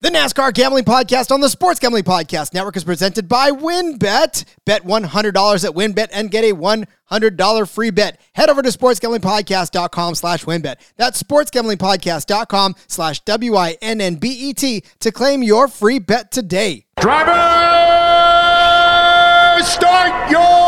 The NASCAR Gambling Podcast on the Sports Gambling Podcast Network is presented by WynnBET. Bet $100 at WynnBET and get a $100 free bet. Head over to sportsgamblingpodcast.com slash WynnBET. That's sportsgamblingpodcast.com slash W-I-N-N-B-E-T to claim your free bet today. Driver, start your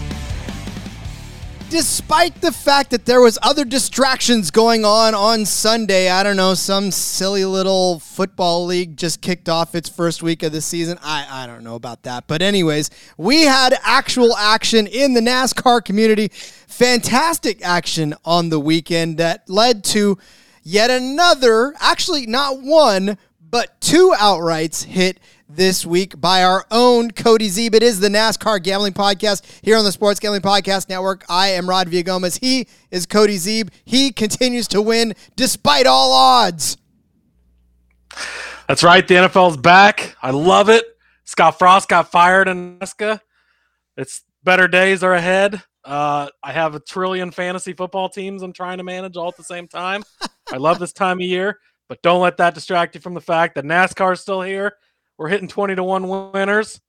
Despite the fact that there was other distractions going on on Sunday, I don't know, some silly little football league just kicked off its first week of the season. I, I don't know about that. But anyways, we had actual action in the NASCAR community. Fantastic action on the weekend that led to yet another, actually not one, but two outrights hit this week by our own Cody Zeeb. It is the NASCAR Gambling Podcast here on the Sports Gambling Podcast Network. I am Rod Villagomez. He is Cody Zeeb. He continues to win despite all odds. That's right. The NFL's back. I love it. Scott Frost got fired in Nebraska. It's better days are ahead. Uh, I have a trillion fantasy football teams I'm trying to manage all at the same time. I love this time of year, but don't let that distract you from the fact that NASCAR's still here. We're hitting 20 to 1 winners.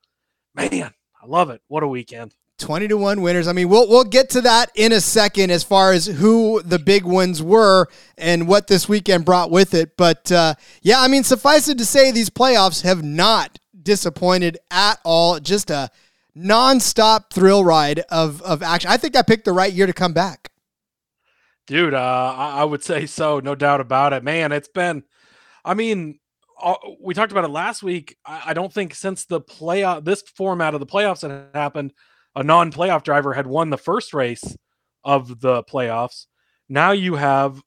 Man, I love it. What a weekend. 20 to 1 winners. I mean, we'll we'll get to that in a second as far as who the big ones were and what this weekend brought with it. But uh, yeah, I mean, suffice it to say, these playoffs have not disappointed at all. Just a nonstop thrill ride of, of action. I think I picked the right year to come back. Dude, uh, I, I would say so, no doubt about it. Man, it's been, I mean, uh, we talked about it last week. I, I don't think since the playoff, this format of the playoffs had happened, a non-playoff driver had won the first race of the playoffs. Now you have,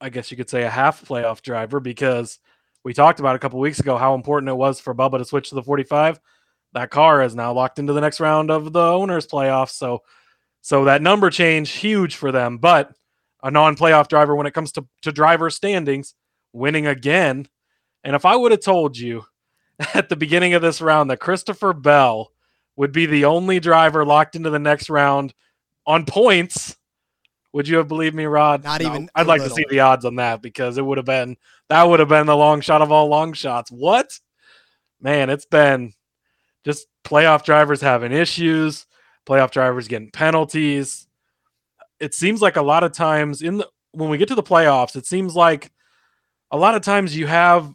I guess you could say, a half playoff driver because we talked about a couple weeks ago how important it was for Bubba to switch to the 45. That car is now locked into the next round of the owners playoffs. So, so that number change huge for them. But a non-playoff driver when it comes to to driver standings, winning again. And if I would have told you at the beginning of this round that Christopher Bell would be the only driver locked into the next round on points, would you have believed me, Rod? Not even I'd like little. to see the odds on that because it would have been that would have been the long shot of all long shots. What? Man, it's been just playoff drivers having issues, playoff drivers getting penalties. It seems like a lot of times in the when we get to the playoffs, it seems like a lot of times you have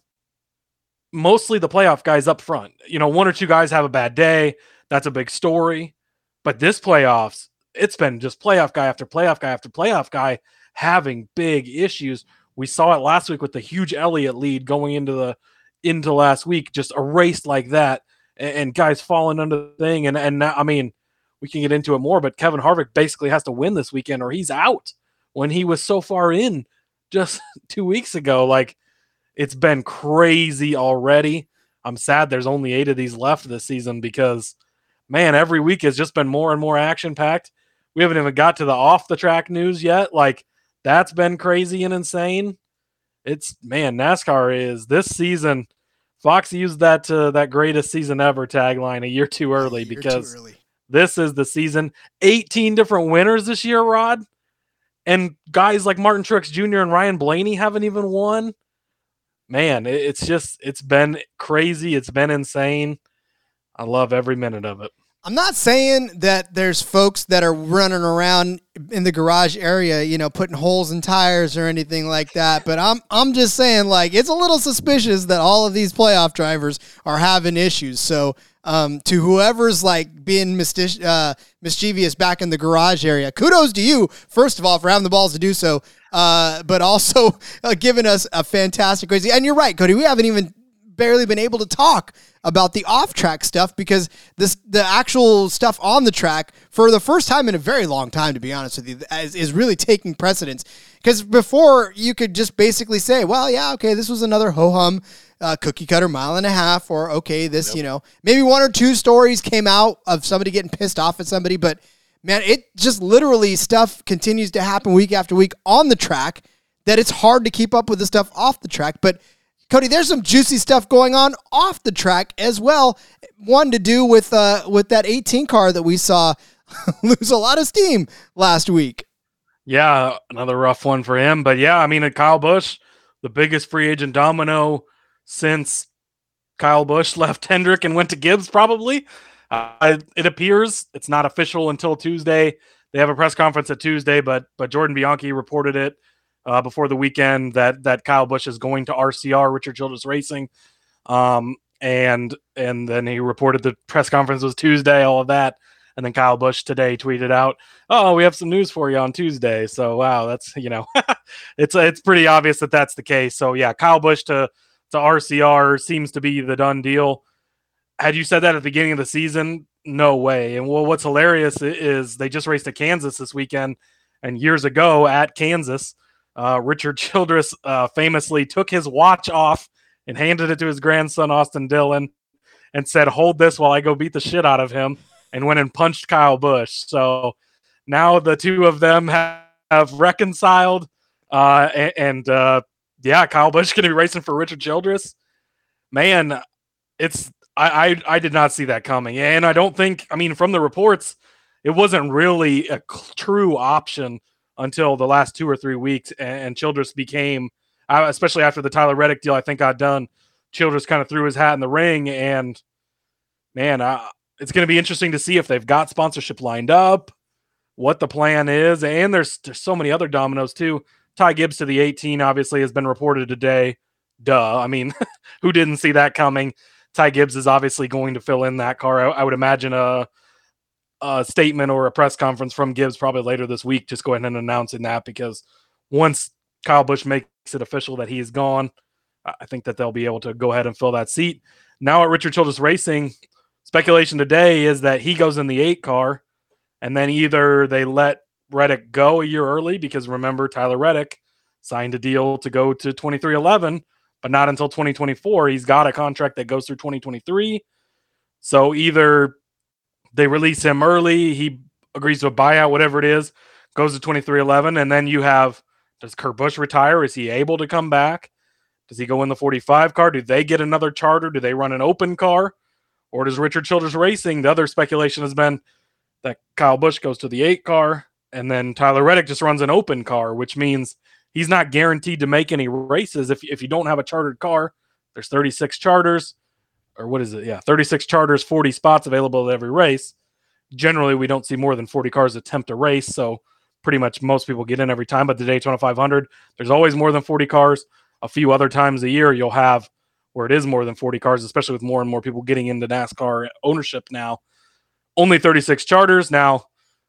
mostly the playoff guys up front. You know, one or two guys have a bad day. That's a big story. But this playoffs, it's been just playoff guy after playoff guy after playoff guy having big issues. We saw it last week with the huge Elliott lead going into the into last week, just erased like that, and, and guys falling under the thing. And and now, I mean, we can get into it more, but Kevin Harvick basically has to win this weekend or he's out when he was so far in just two weeks ago. Like it's been crazy already. I'm sad there's only eight of these left this season because man, every week has just been more and more action packed. We haven't even got to the off the track news yet. Like that's been crazy and insane. It's man, NASCAR is this season. Fox used that uh, that greatest season ever tagline a year too early too because early. this is the season. 18 different winners this year, Rod. And guys like Martin Truex Jr. and Ryan Blaney haven't even won. Man, it's just it's been crazy. It's been insane. I love every minute of it. I'm not saying that there's folks that are running around in the garage area, you know, putting holes in tires or anything like that, but I'm I'm just saying like it's a little suspicious that all of these playoff drivers are having issues. So, Um, to whoever's like being misti- uh, mischievous back in the garage area, kudos to you first of all for having the balls to do so, uh, but also uh, giving us a fantastic crazy. And you're right, Cody. We haven't even barely been able to talk about the off track stuff because this the actual stuff on the track for the first time in a very long time to be honest with you is, is really taking precedence. Because before you could just basically say well yeah okay this was another ho-hum uh, cookie cutter mile and a half or okay this you know. Maybe one or two stories came out of somebody getting pissed off at somebody but man it just literally stuff continues to happen week after week on the track that it's hard to keep up with the stuff off the track but Cody, there's some juicy stuff going on off the track as well. One to do with uh, with that 18 car that we saw lose a lot of steam last week. Yeah, another rough one for him. But yeah, I mean, Kyle Busch, the biggest free agent domino since Kyle Busch left Hendrick and went to Gibbs, probably. Uh, it appears it's not official until Tuesday. They have a press conference at Tuesday, but but Jordan Bianchi reported it uh, before the weekend that that Kyle Busch is going to RCR Richard Childress Racing, um, and and then he reported the press conference was Tuesday, all of that, and then Kyle Busch today tweeted out, "Oh, we have some news for you on Tuesday." So wow, that's you know, it's it's pretty obvious that that's the case. So yeah, Kyle Busch to to RCR seems to be the done deal. Had you said that at the beginning of the season, no way. And well, what's hilarious is they just raced at Kansas this weekend, and years ago at Kansas uh, Richard Childress uh, famously took his watch off and handed it to his grandson, Austin Dillon, and said, Hold this while I go beat the shit out of him, and went and punched Kyle Busch. So now the two of them have, have reconciled. Uh, and, and uh, yeah, Kyle Busch going to be racing for Richard Childress. Man, it's I, I I did not see that coming, and I don't think I mean from the reports, it wasn't really a true option until the last two or three weeks, and, Childress became, uh, especially after the Tyler Reddick deal, I think got done. Childress kind of threw his hat in the ring, and man, uh, it's going to be interesting to see if they've got sponsorship lined up, what the plan is, and there's there's so many other dominoes too. Ty Gibbs to the 18 obviously has been reported today. Duh, I mean, who didn't see that coming? Ty Gibbs is obviously going to fill in that car. I, I would imagine a uh, a statement or a press conference from Gibbs probably later this week, just go ahead and announcing that because once Kyle Busch makes it official that he is gone, I think that they'll be able to go ahead and fill that seat. Now at Richard Childress Racing, speculation today is that he goes in the eight car, and then either they let Reddick go a year early because remember Tyler Reddick signed a deal to go to 23XI, but not until 2024. He's got a contract that goes through 2023. So either they release him early. He agrees to a buyout, whatever it is, goes to 23XI. And then you have does Kurt Busch retire? Is he able to come back? Does he go in the 45 car? Do they get another charter? Do they run an open car? Or does Richard Childress Racing? The other speculation has been that Kyle Busch goes to the eight car and then Tyler Reddick just runs an open car, which means he's not guaranteed to make any races if, if you don't have a chartered car. There's 36 charters or what is it? Yeah, 36 charters, 40 spots available at every race. Generally, we don't see more than 40 cars attempt a race, so pretty much most people get in every time. But the Daytona 500, there's always more than 40 cars. A few other times a year, you'll have where it is more than 40 cars, especially with more and more people getting into NASCAR ownership now. Only 36 charters. Now,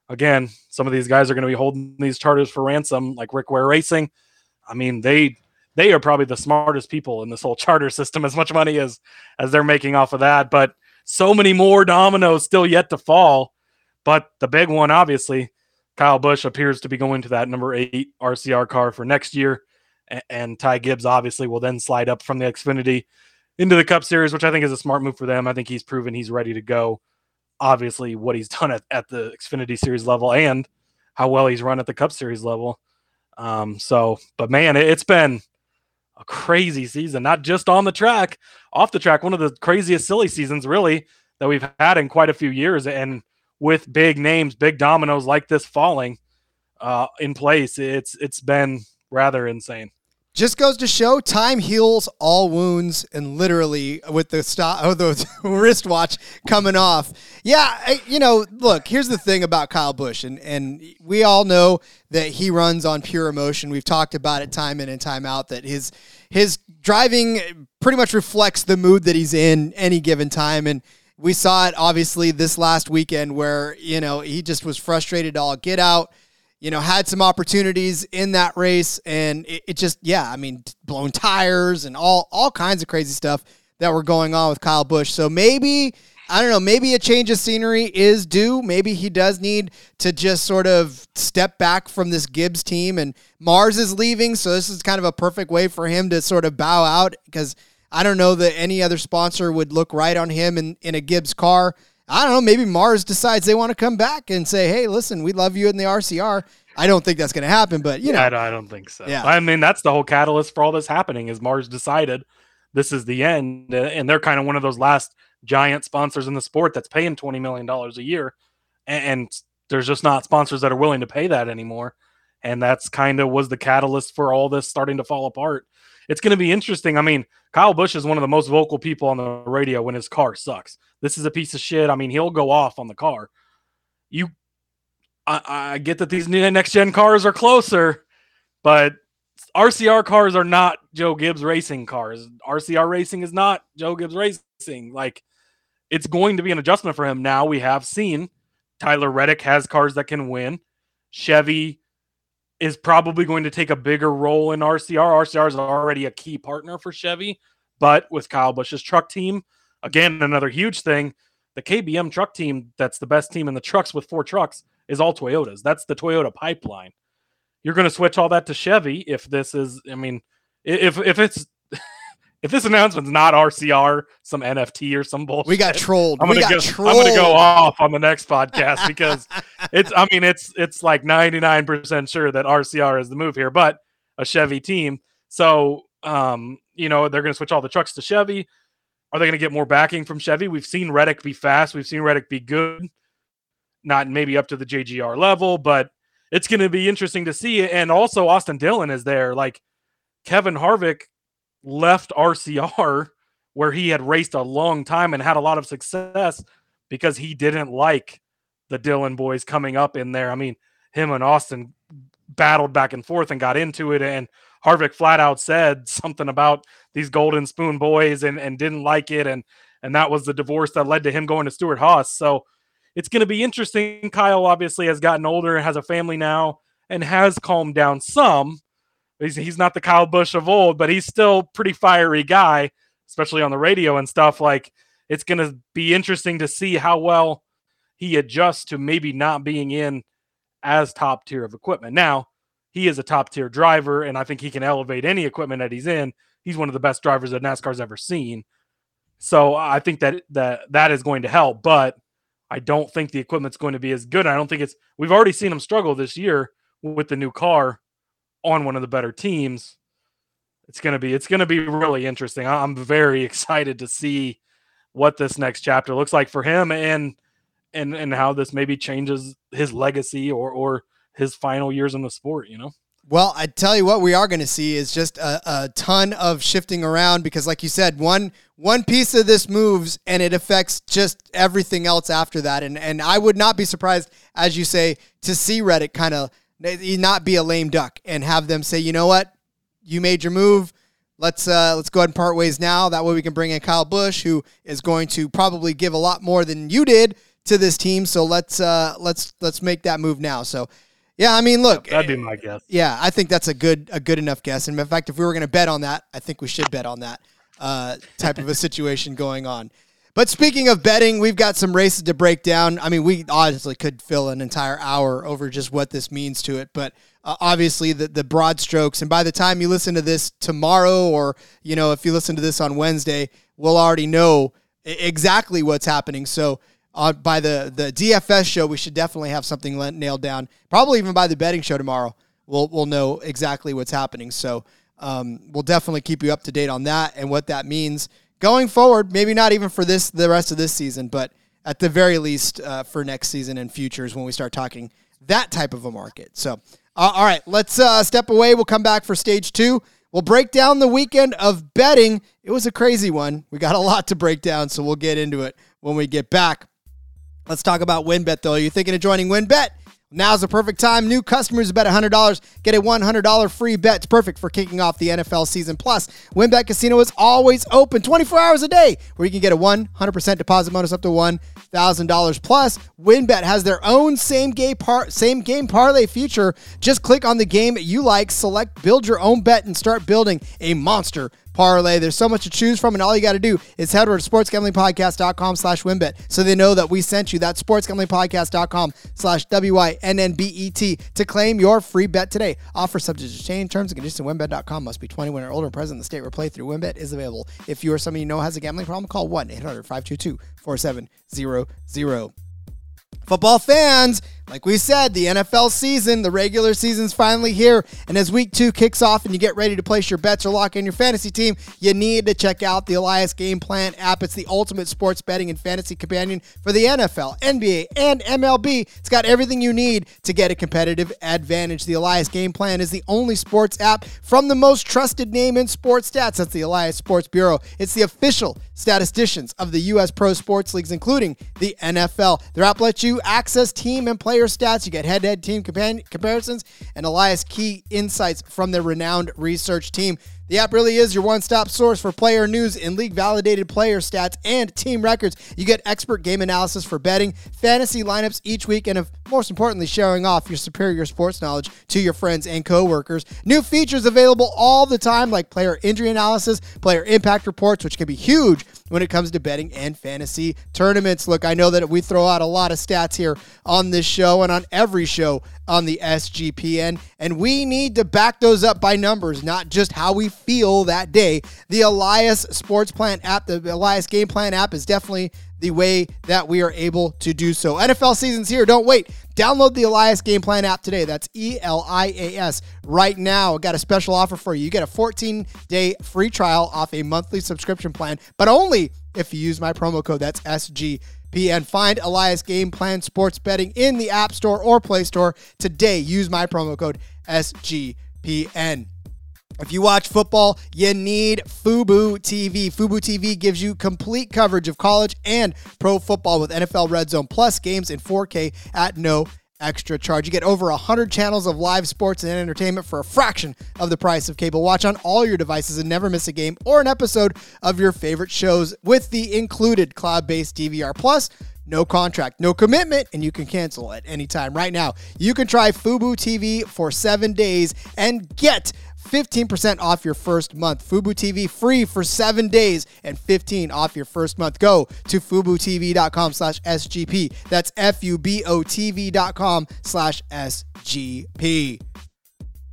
again, some of these guys are going to be holding these charters for ransom, like Rick Ware Racing. I mean, they they are probably the smartest people in this whole charter system as much money as as they're making off of that but so many more dominoes still yet to fall. But the big one obviously Kyle Busch appears to be going to that number 8 RCR car for next year. And, Ty Gibbs obviously will then slide up from the Xfinity into the Cup Series which I think is a smart move for them. I think he's proven he's ready to go. Obviously what he's done at, at the Xfinity Series level and how well he's run at the Cup Series level. Um so but man it, it's been a crazy season, not just on the track, off the track, one of the craziest silly seasons really that we've had in quite a few years. And with big names, big dominoes like this falling uh, in place, it's it's been rather insane. Just goes to show time heals all wounds, and literally with the stop, oh, the wristwatch coming off. Yeah, you know, look, here's the thing about Kyle Busch, and and we all know that he runs on pure emotion. We've talked about it time in and time out that his his driving pretty much reflects the mood that he's in any given time, and we saw it obviously this last weekend where, you know, he just was frustrated all get out, you know, had some opportunities in that race and it, it just, yeah, I mean, blown tires and all, all kinds of crazy stuff that were going on with Kyle Busch. So maybe I don't know, maybe a change of scenery is due. Maybe he does need to just sort of step back from this Gibbs team. And Mars is leaving, so this is kind of a perfect way for him to sort of bow out because I don't know that any other sponsor would look right on him in, in a Gibbs car. I don't know, maybe Mars decides they want to come back and say, hey, listen, we love you in the RCR. I don't think that's going to happen, but you know, I don't, I don't think so. Yeah. I mean, that's the whole catalyst for all this happening is Mars decided this is the end, uh, and they're kind of one of those last giant sponsors in the sport that's paying $20 million a year. And, there's just not sponsors that are willing to pay that anymore. And that's kind of was the catalyst for all this starting to fall apart. It's going to be interesting. I mean, Kyle Busch is one of the most vocal people on the radio when his car sucks. This is a piece of shit. I mean, he'll go off on the car. You, I, I get that these next gen cars are closer, but RCR cars are not Joe Gibbs racing cars. RCR racing is not Joe Gibbs racing. Like it's going to be an adjustment for him. Now we have seen Tyler Reddick has cars that can win. Chevy is probably going to take a bigger role in RCR. RCR is already a key partner for Chevy, but with Kyle Busch's truck team, again, another huge thing. The KBM truck team, that's the best team in the trucks with four trucks, is all Toyotas. That's the Toyota pipeline. You're going to switch all that to Chevy if this is, I mean, if if it's if this announcement's not RCR, some NFT or some bullshit, we got trolled. I'm gonna, go, trolled. I'm gonna go off on the next podcast because it's. I mean, it's it's like 99 percent sure that RCR is the move here, but a Chevy team. So, um, you know, they're gonna switch all the trucks to Chevy. Are they gonna get more backing from Chevy? We've seen Reddick be fast. We've seen Reddick be good. Not maybe up to the JGR level, but it's gonna be interesting to see. And also, Austin Dillon is there. Like Kevin Harvick left RCR where he had raced a long time and had a lot of success because he didn't like the Dillon boys coming up in there. I mean, him and Austin battled back and forth and got into it and Harvick flat out said something about these golden spoon boys and, and didn't like it and and that was the divorce that led to him going to Stewart-Haas. So it's going to be interesting. Kyle obviously has gotten older has a family now and has calmed down some, He's, he's not the Kyle Busch of old, but he's still pretty fiery guy, especially on the radio and stuff. Like it's going to be interesting to see how well he adjusts to maybe not being in as top tier of equipment. Now, he is a top tier driver, and I think he can elevate any equipment that he's in. He's one of the best drivers that NASCAR's ever seen. So I think that that that is going to help, but I don't think the equipment's going to be as good. I don't think it's. We've already seen him struggle this year with the new car on one of the better teams. It's gonna be it's gonna be really interesting. I'm very excited to see what this next chapter looks like for him and and and how this maybe changes his legacy or or his final years in the sport. You know. Well, I tell you what, we are going to see is just a, a, ton of shifting around because, like you said, one one piece of this moves and it affects just everything else after that. And and I would not be surprised, as you say, to see Reddick kind of not be a lame duck and have them say, you know what, you made your move. Let's uh, let's go ahead and part ways now. That way we can bring in Kyle Busch, who is going to probably give a lot more than you did to this team. So let's uh, let's let's make that move now. So yeah, I mean, look, that'd be my guess. Yeah, I think that's a good a good enough guess. And in fact, if we were going to bet on that, I think we should bet on that uh, type of a situation going on. But speaking of betting, we've got some races to break down. I mean, we honestly could fill an entire hour over just what this means to it, but uh, obviously the the broad strokes. And by the time you listen to this tomorrow, or you know, if you listen to this on Wednesday, we'll already know exactly what's happening. So. Uh, by the, the DFS show, we should definitely have something nailed down. Probably even by the betting show tomorrow, we'll we'll know exactly what's happening. So um, we'll definitely keep you up to date on that and what that means going forward, maybe not even for this the rest of this season, but at the very least uh, for next season and futures when we start talking that type of a market. So, uh, all right, let's uh, step away. We'll come back for stage two. We'll break down the weekend of betting. It was a crazy one. We got a lot to break down, so we'll get into it when we get back. Let's talk about WynnBET, though. Are you thinking of joining WynnBET? Now's the perfect time. New customers bet $100 get a $100 free bet. It's perfect for kicking off the NFL season. Plus, WynnBET Casino is always open 24 hours a day where you can get a 100% deposit bonus up to $1,000. Plus, WynnBET has their own same game par- same game parlay feature. Just click on the game you like, select build your own bet and start building a monster parlay. There's so much to choose from, and all you got to do is head over to sportsgamblingpodcast.com slash wynnbet so they know that we sent you. That's sportsgamblingpodcast.com slash W-Y-N-N-B-E-T to claim your free bet today. Offer subject to change. Terms and conditions at wynnbet.com. Must be 21 or older and present in the state where playthrough wynnbet is available. If you or somebody you know has a gambling problem, call 1-800-522-4700. Football fans, like we said, the NFL season, the regular season's finally here. And as week two kicks off and you get ready to place your bets or lock in your fantasy team, you need to check out the Elias Game Plan app. It's the ultimate sports betting and fantasy companion for the NFL, NBA, and MLB. It's got everything you need to get a competitive advantage. The Elias Game Plan is the only sports app from the most trusted name in sports stats. That's the Elias Sports Bureau. It's the official statisticians of the U.S. pro sports leagues, including the NFL. Their app lets you access team and player stats. You get head to head team compa- comparisons and Elias key insights from their renowned research team. The app really is your one stop source for player news and league validated player stats and team records. You get expert game analysis for betting, fantasy lineups each week, and of most importantly, showing off your superior sports knowledge to your friends and coworkers. New features available all the time, like player injury analysis, player impact reports, which can be huge when it comes to betting and fantasy tournaments. Look, I know that we throw out a lot of stats here on this show and on every show on the SGPN, and we need to back those up by numbers, not just how we feel that day. The Elias Sports Plan app, the Elias Game Plan app, is definitely the way that we are able to do so. NFL season's here. Don't wait. Download the Elias Game Plan app today. That's E L I A S right now. I got a special offer for you. You get a 14 day free trial off a monthly subscription plan, but only if you use my promo code. That's SGPN. Find Elias Game Plan Sports Betting in the App Store or Play Store today. Use my promo code SGPN. If you watch football, you need Fubo TV. Fubo TV gives you complete coverage of college and pro football with NFL Red Zone Plus games in 4K at no extra charge. You get over 100 channels of live sports and entertainment for a fraction of the price of cable. Watch on all your devices and never miss a game or an episode of your favorite shows with the included cloud-based DVR Plus. No contract, no commitment, and you can cancel at any time. Right now, you can try Fubo TV for seven days and get 15% off your first month. Fubo TV free for seven days and 15 off your first month. Go to FuboTV.com slash SGP. That's F-U-B-O-T-V dot com slash SGP.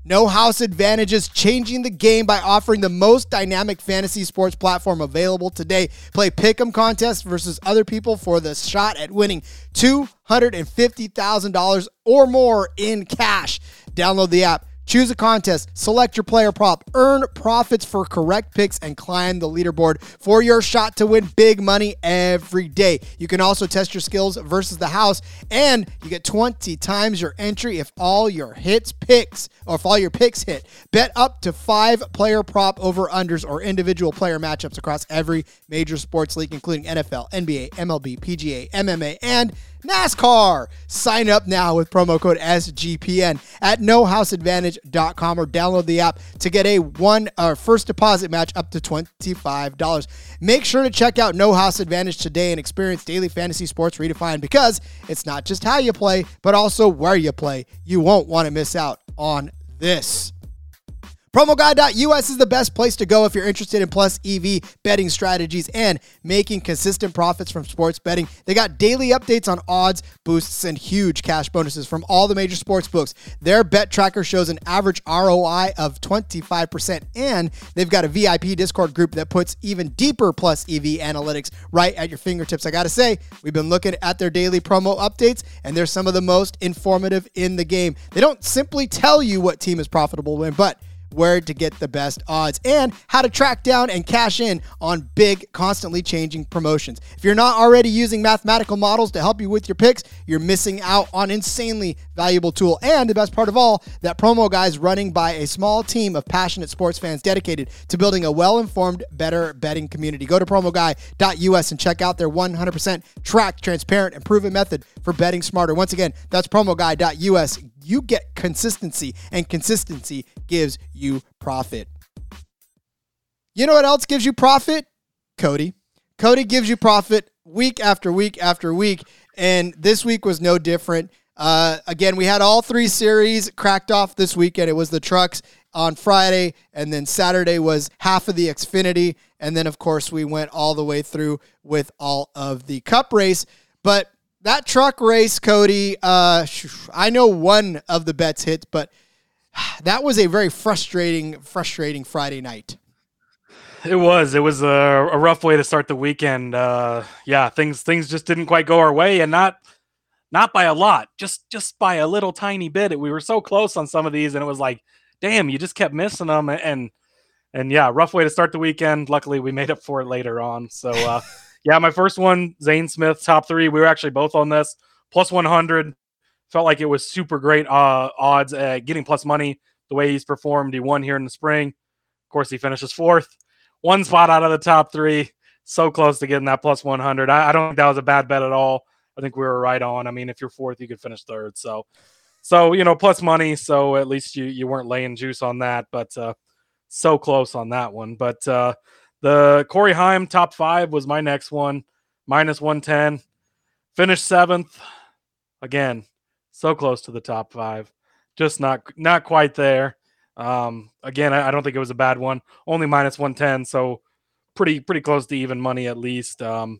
No House advantages, changing the game by offering the most dynamic fantasy sports platform available today. Play Pick'em contest versus other people for the shot at winning $250,000 or more in cash. Download the app Choose a contest, select your player prop, earn profits for correct picks, and climb the leaderboard for your shot to win big money every day. You can also test your skills versus the house, and you get 20 times your entry if all your hits picks or if all your picks hit. Bet up to five player prop over unders or individual player matchups across every major sports league, including NFL, NBA, MLB, PGA, MMA, and NASCAR. Sign up now with promo code SGPN at nohouseadvantage.com or download the app to get a one uh, first deposit match up to $25. Make sure to check out No House Advantage today and experience daily fantasy sports redefined because it's not just how you play, but also where you play. You won't want to miss out on this. PromoGuy.us is the best place to go if you're interested in plus EV betting strategies and making consistent profits from sports betting. They got daily updates on odds, boosts, and huge cash bonuses from all the major sports books. Their bet tracker shows an average ROI of 25%, and they've got a VIP Discord group that puts even deeper plus EV analytics right at your fingertips. I got to say, we've been looking at their daily promo updates, and they're some of the most informative in the game. They don't simply tell you what team is profitable win, but where to get the best odds and how to track down and cash in on big, constantly changing promotions. If you're not already using mathematical models to help you with your picks, you're missing out on insanely valuable tool. And the best part of all, that promo guy is running by a small team of passionate sports fans dedicated to building a well-informed, better betting community. Go to promoguy.us and check out their 100% tracked, transparent, and proven method for betting smarter. Once again, that's promoguy.us. You get consistency, and consistency gives you profit. You know what else gives you profit? Cody. Cody gives you profit week after week after week, and this week was no different. Uh, again, we had all three series cracked off this weekend. It was the trucks on Friday, and then Saturday was half of the Xfinity, and then of course we went all the way through with all of the Cup race. But that truck race, Cody, uh, I know one of the bets hit, but that was a very frustrating, frustrating Friday night. It was. It was a, a rough way to start the weekend. Uh, yeah, things things just didn't quite go our way, and not not by a lot, just just by a little tiny bit. We were so close on some of these, and it was like, damn, you just kept missing them, and and yeah, rough way to start the weekend. Luckily, we made up for it later on. So uh, yeah, my first one, Zane Smith, top three. We were actually both on this plus one hundred. Felt like it was super great uh, odds at getting plus money the way he's performed. He won here in the spring. Of course, he finishes fourth one spot out of the top three. So close to getting that plus 100. I, I, don't think that was a bad bet at all. I think we were right on. I mean, if you're fourth, you could finish third. So, so you know, plus money. So at least you you weren't laying juice on that. But uh, so close on that one. But uh, the Corey Heim top five was my next one, minus 110. Finished seventh. Again, so close to the top five. Just not not quite there. Um, again, I, I, don't think it was a bad one. Only minus 110, so pretty pretty close to even money at least. Um,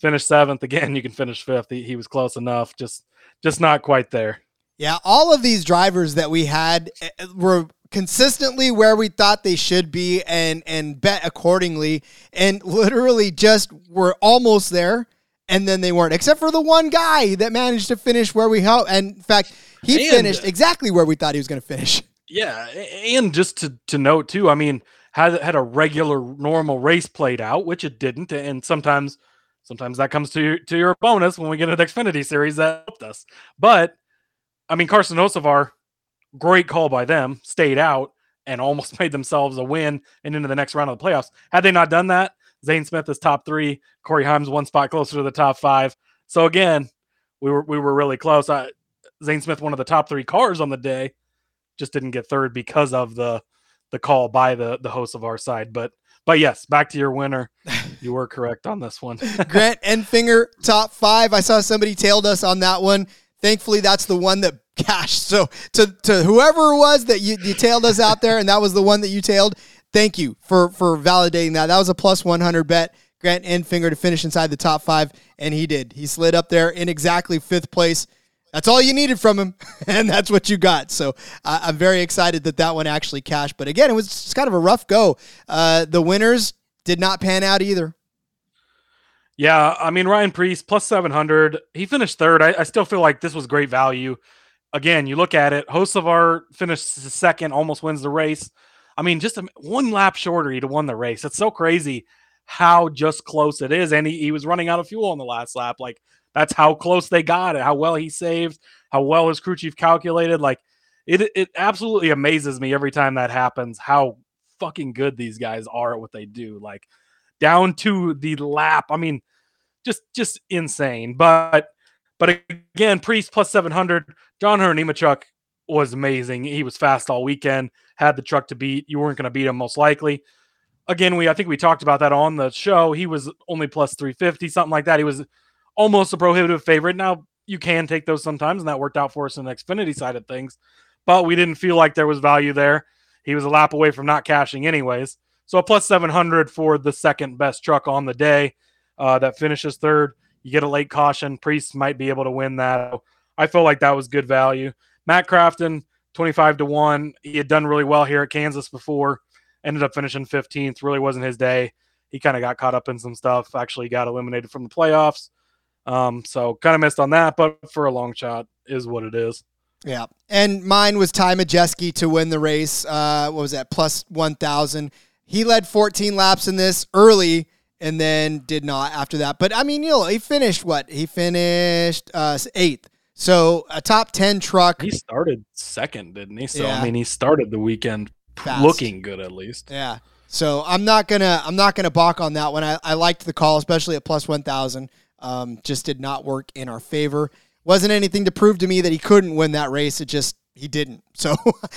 finished seventh again. You can finish fifth. He, he was close enough. Just just not quite there. Yeah, all of these drivers that we had eh, eh, were consistently where we thought they should be and and bet accordingly and literally just were almost there and then they weren't except for the one guy that managed to finish where we helped and in fact he and, finished exactly where we thought he was going to finish yeah, and just to to note too, I mean, had had a regular normal race played out, which it didn't, and sometimes sometimes that comes to your, to your bonus when we get an Xfinity series that helped us. But I mean, Carson Hocevar, great call by them, stayed out and almost made themselves a win and into the next round of the playoffs. Had they not done that, Zane Smith is top three, Corey Heim's one spot closer to the top five. So again, we were we were really close. I, Zane Smith, one of the top three cars on the day just didn't get third because of the the call by the the Hocevar side. But but yes, back to your winner. You were correct on this one. Grant Enfinger, top five. I saw somebody tailed us on that one. Thankfully, that's the one that cashed. So to to whoever it was that you, you tailed us out there, and that was the one that you tailed. Thank you for for validating that. That was a plus one hundred bet. Grant Enfinger to finish inside the top five, and he did. He slid up there in exactly fifth place. That's all you needed from him, and that's what you got. So uh, I'm very excited that that one actually cashed. But again, it was just kind of a rough go. Uh, the winners did not pan out either. Yeah, I mean Ryan Preece plus 700. He finished third. I, I still feel like this was great value. Again, you look at it. Hocevar finished second, almost wins the race. I mean, just a, one lap shorter, he'd have won the race. It's so crazy how just close it is. And he, he was running out of fuel on the last lap. Like that's how close they got it, how well he saved, how well his crew chief calculated. Like it, it absolutely amazes me every time that happens how fucking good these guys are at what they do. Like down to the lap. I mean, just just insane. But but again, Preece plus 700. John Hunter was amazing. He was fast all weekend, had the truck to beat. You weren't going to beat him most likely. Again, we I think we talked about that on the show. He was only plus 350, something like that. He was almost a prohibitive favorite. Now you can take those sometimes, and that worked out for us in the Xfinity side of things. But we didn't feel like there was value there. He was a lap away from not cashing, anyways. So a plus 700 for the second best truck on the day uh, that finishes third. You get a late caution. Preece might be able to win that. I felt like that was good value. Matt Crafton, 25 to 1. He had done really well here at Kansas before, ended up finishing 15th. Really wasn't his day. He kind of got caught up in some stuff, actually got eliminated from the playoffs. Um, so kind of missed on that, but for a long shot is what it is. Yeah, and mine was Ty Majeski to win the race. Uh, what was that? Plus one thousand. He led 14 laps in this early, and then did not after that. But I mean, you know, he finished what? He finished uh, eighth. So a top 10 truck. He started second, didn't he? So Yeah. I mean, he started the weekend Fast. looking good at least. Yeah. So I'm not gonna I'm not gonna balk on that one. I, I liked the call, especially at plus one thousand. Um, just did not work in our favor. Wasn't anything to prove to me that he couldn't win that race. It just he didn't. So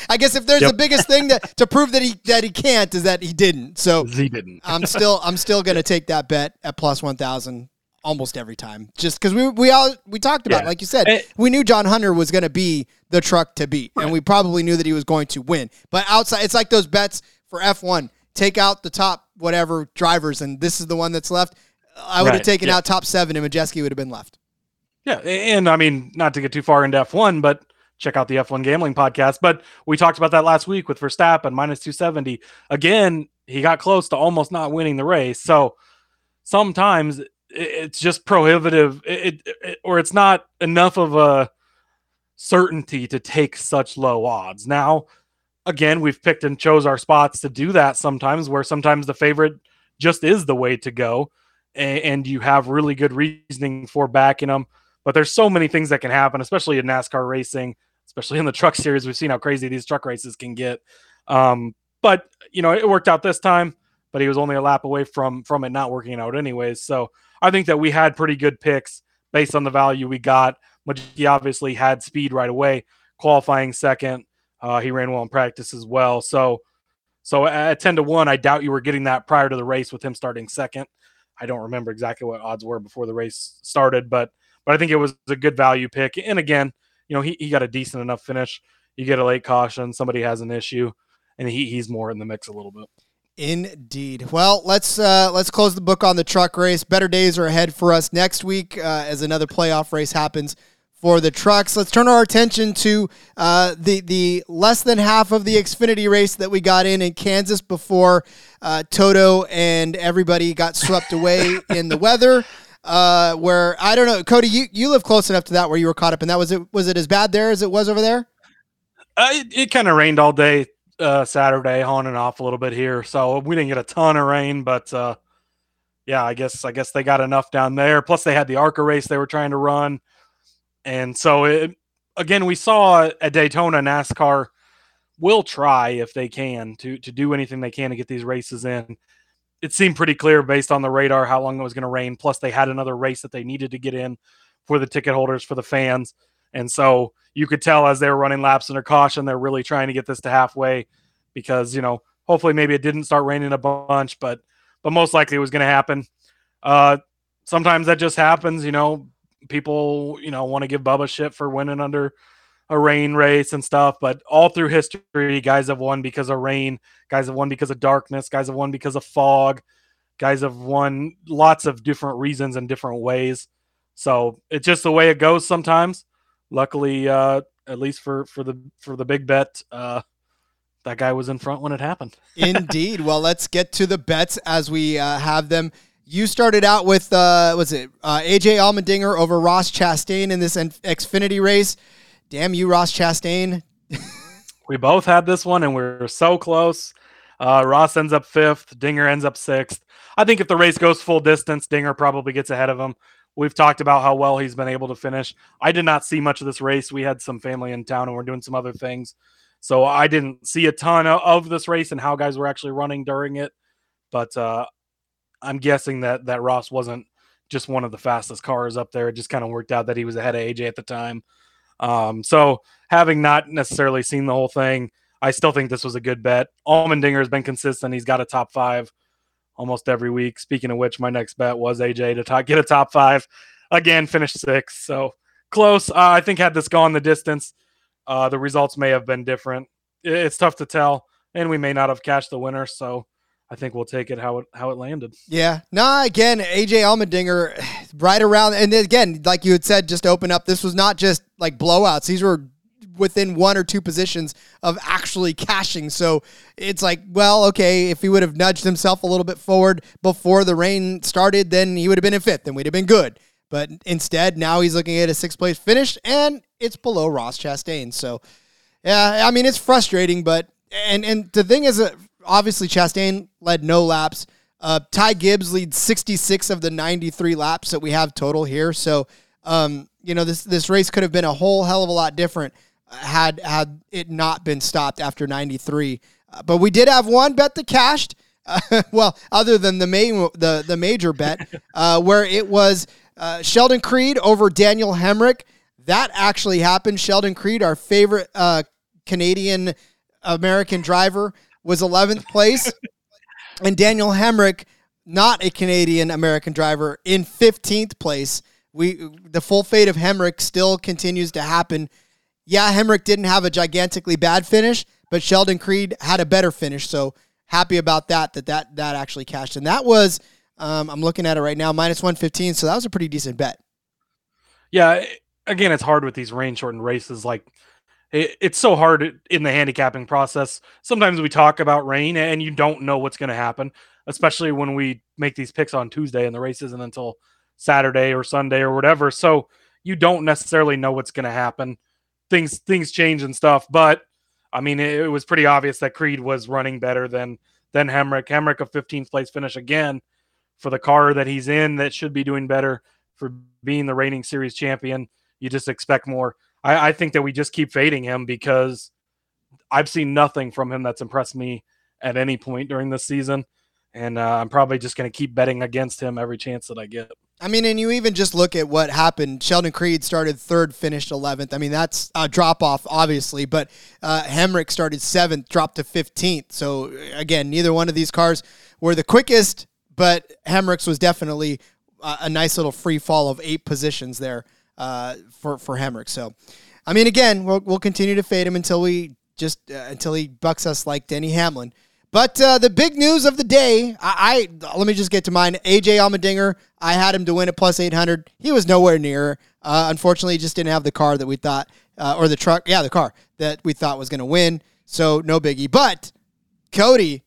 I guess if there's Yep. the biggest thing that to prove that he that he can't is that he didn't. So He didn't. I'm still I'm still gonna take that bet at plus one thousand almost every time. Just because we we all we talked about, it, Yeah. like you said, Eh. we knew John Hunter was gonna be the truck to beat, and we probably knew that he was going to win. But outside, it's like those bets for F1. Take out the top whatever drivers, and this is the one that's left. I would have Right, taken yeah. out top seven, and Majeski would have been left. Yeah, and I mean, not to get too far into F1, but check out the F1 gambling podcast. But we talked about that last week with Verstappen minus 270. Again, he got close to almost not winning the race. So sometimes it's just prohibitive, it, it, it- or it's not enough of a certainty to take such low odds. Now, again, we've picked and chose our spots to do that sometimes, where sometimes the favorite just is the way to go, a- and you have really good reasoning for backing them but there's so many things that can happen, especially in NASCAR racing, especially in the truck series. We've seen how crazy these truck races can get. Um, but you know, it worked out this time, but he was only a lap away from from it not working out anyways. So I think that we had pretty good picks based on the value we got. He obviously had speed right away, qualifying second. Uh, he ran well in practice as well. So so at 10 to 1, I doubt you were getting that prior to the race with him starting second. I don't remember exactly what odds were before the race started, but but I think it was a good value pick. And again, you know, he, he got a decent enough finish. You get a late caution, somebody has an issue, and he, he's more in the mix a little bit. Indeed. Well, let's uh, let's close the book on the truck race. Better days are ahead for us next week uh, as another playoff race happens for the trucks. Let's turn our attention to uh, the the less than half of the Xfinity race that we got in in Kansas before uh, Toto and everybody got swept away in the weather. Uh, where I don't know, Cody, you, you live close enough to that where you were caught up in that. Was it was it as bad there as it was over there? Uh, it it kind of rained all day uh, Saturday, on and off a little bit here, so we didn't get a ton of rain, but uh, yeah, I guess I guess they got enough down there. Plus, they had the ARCA race they were trying to run, and so it, again, we saw at Daytona NASCAR will try if they can to to do anything they can to get these races in. It seemed pretty clear based on the radar how long it was going to rain. Plus, they had another race that they needed to get in for the ticket holders for the fans, and so you could tell as they were running laps under caution, they're really trying to get this to halfway because you know hopefully maybe it didn't start raining a bunch, but but most likely it was going to happen. Uh, sometimes that just happens, you know. People, you know, want to give Bubba shit for winning under a rain race and stuff, but all through history, guys have won because of rain, guys have won because of darkness, guys have won because of fog, guys have won lots of different reasons and different ways. So it's just the way it goes sometimes. Luckily, uh, at least for for the for the big bet, uh, that guy was in front when it happened. Indeed. Well, let's get to the bets as we uh, have them. You started out with uh, was it uh, AJ Allmendinger over Ross Chastain in this Xfinity race? Damn you, Ross Chastain! We both had this one, and we are so close. Uh, Ross ends up fifth. Dinger ends up sixth. I think if the race goes full distance, Dinger probably gets ahead of him. We've talked about how well he's been able to finish. I did not see much of this race. We had some family in town, and we're doing some other things, so I didn't see a ton of, this race and how guys were actually running during it. But uh, I'm guessing that that Ross wasn't just one of the fastest cars up there. It just kind of worked out that he was ahead of AJ at the time. Um, so having not necessarily seen the whole thing, I still think this was a good bet. Allmendinger has been consistent. He's got a top five almost every week. Speaking of which, my next bet was AJ to top, get a top five. Again, finished sixth. So close. Uh, I think had this gone the distance, uh, the results may have been different. It's tough to tell, and we may not have cashed the winner. So I think we'll take it how it how it landed. Yeah. Nah, again, AJ Allmendinger right around and again, like you had said, just open up. This was not just like blowouts. These were within one or two positions of actually cashing. So it's like, well, okay, if he would have nudged himself a little bit forward before the rain started, then he would have been in fifth and we'd have been good. But instead, now he's looking at a sixth place finish, and it's below Ross Chastain. So, yeah, I mean, it's frustrating, but and and the thing is, that obviously Chastain led no laps. Uh, Ty Gibbs leads 66 of the 93 laps that we have total here. So, um, you know, this this race could have been a whole hell of a lot different had had it not been stopped after 93. Uh, but we did have one bet that cashed. Uh, well, other than the main the the major bet, uh, where it was uh, Sheldon Creed over Daniel Hemric. That actually happened. Sheldon Creed, our favorite uh, Canadian American driver, was 11th place, and Daniel Hemric, not a Canadian American driver, in 15th place. We the full fate of Hemric still continues to happen. Yeah, Hemric didn't have a gigantically bad finish, but Sheldon Creed had a better finish. So happy about that. That that that actually cashed, and that was um, I'm looking at it right now minus one fifteen. So that was a pretty decent bet. Yeah, again, it's hard with these rain shortened races. Like it, it's so hard in the handicapping process. Sometimes we talk about rain and you don't know what's going to happen, especially when we make these picks on Tuesday and the race isn't until Saturday or Sunday or whatever. So you don't necessarily know what's going to happen. Things things change and stuff, but I mean, it, it, was pretty obvious that Creed was running better than than Hemric. Hemric a 15th place finish again for the car that he's in that should be doing better for being the reigning series champion. You just expect more. I, I think that we just keep fading him because I've seen nothing from him that's impressed me at any point during this season. And uh, I'm probably just going to keep betting against him every chance that I get. I mean, and you even just look at what happened. Sheldon Creed started third, finished 11th. I mean, that's a drop off, obviously, but uh, Hemric started seventh, dropped to 15th. So, again, neither one of these cars were the quickest, but Hemric's was definitely a nice little free fall of eight positions there uh, for, for Hemric. So, I mean, again, we'll, we'll continue to fade him until we just uh, until he bucks us like Denny Hamlin. But uh, the big news of the day, I, I, let me just get to mine. AJ Allmendinger, I had him to win at plus 800. He was nowhere near. Uh, unfortunately, he just didn't have the car that we thought, uh, or the truck, yeah, the car that we thought was going to win. So no biggie. But Cody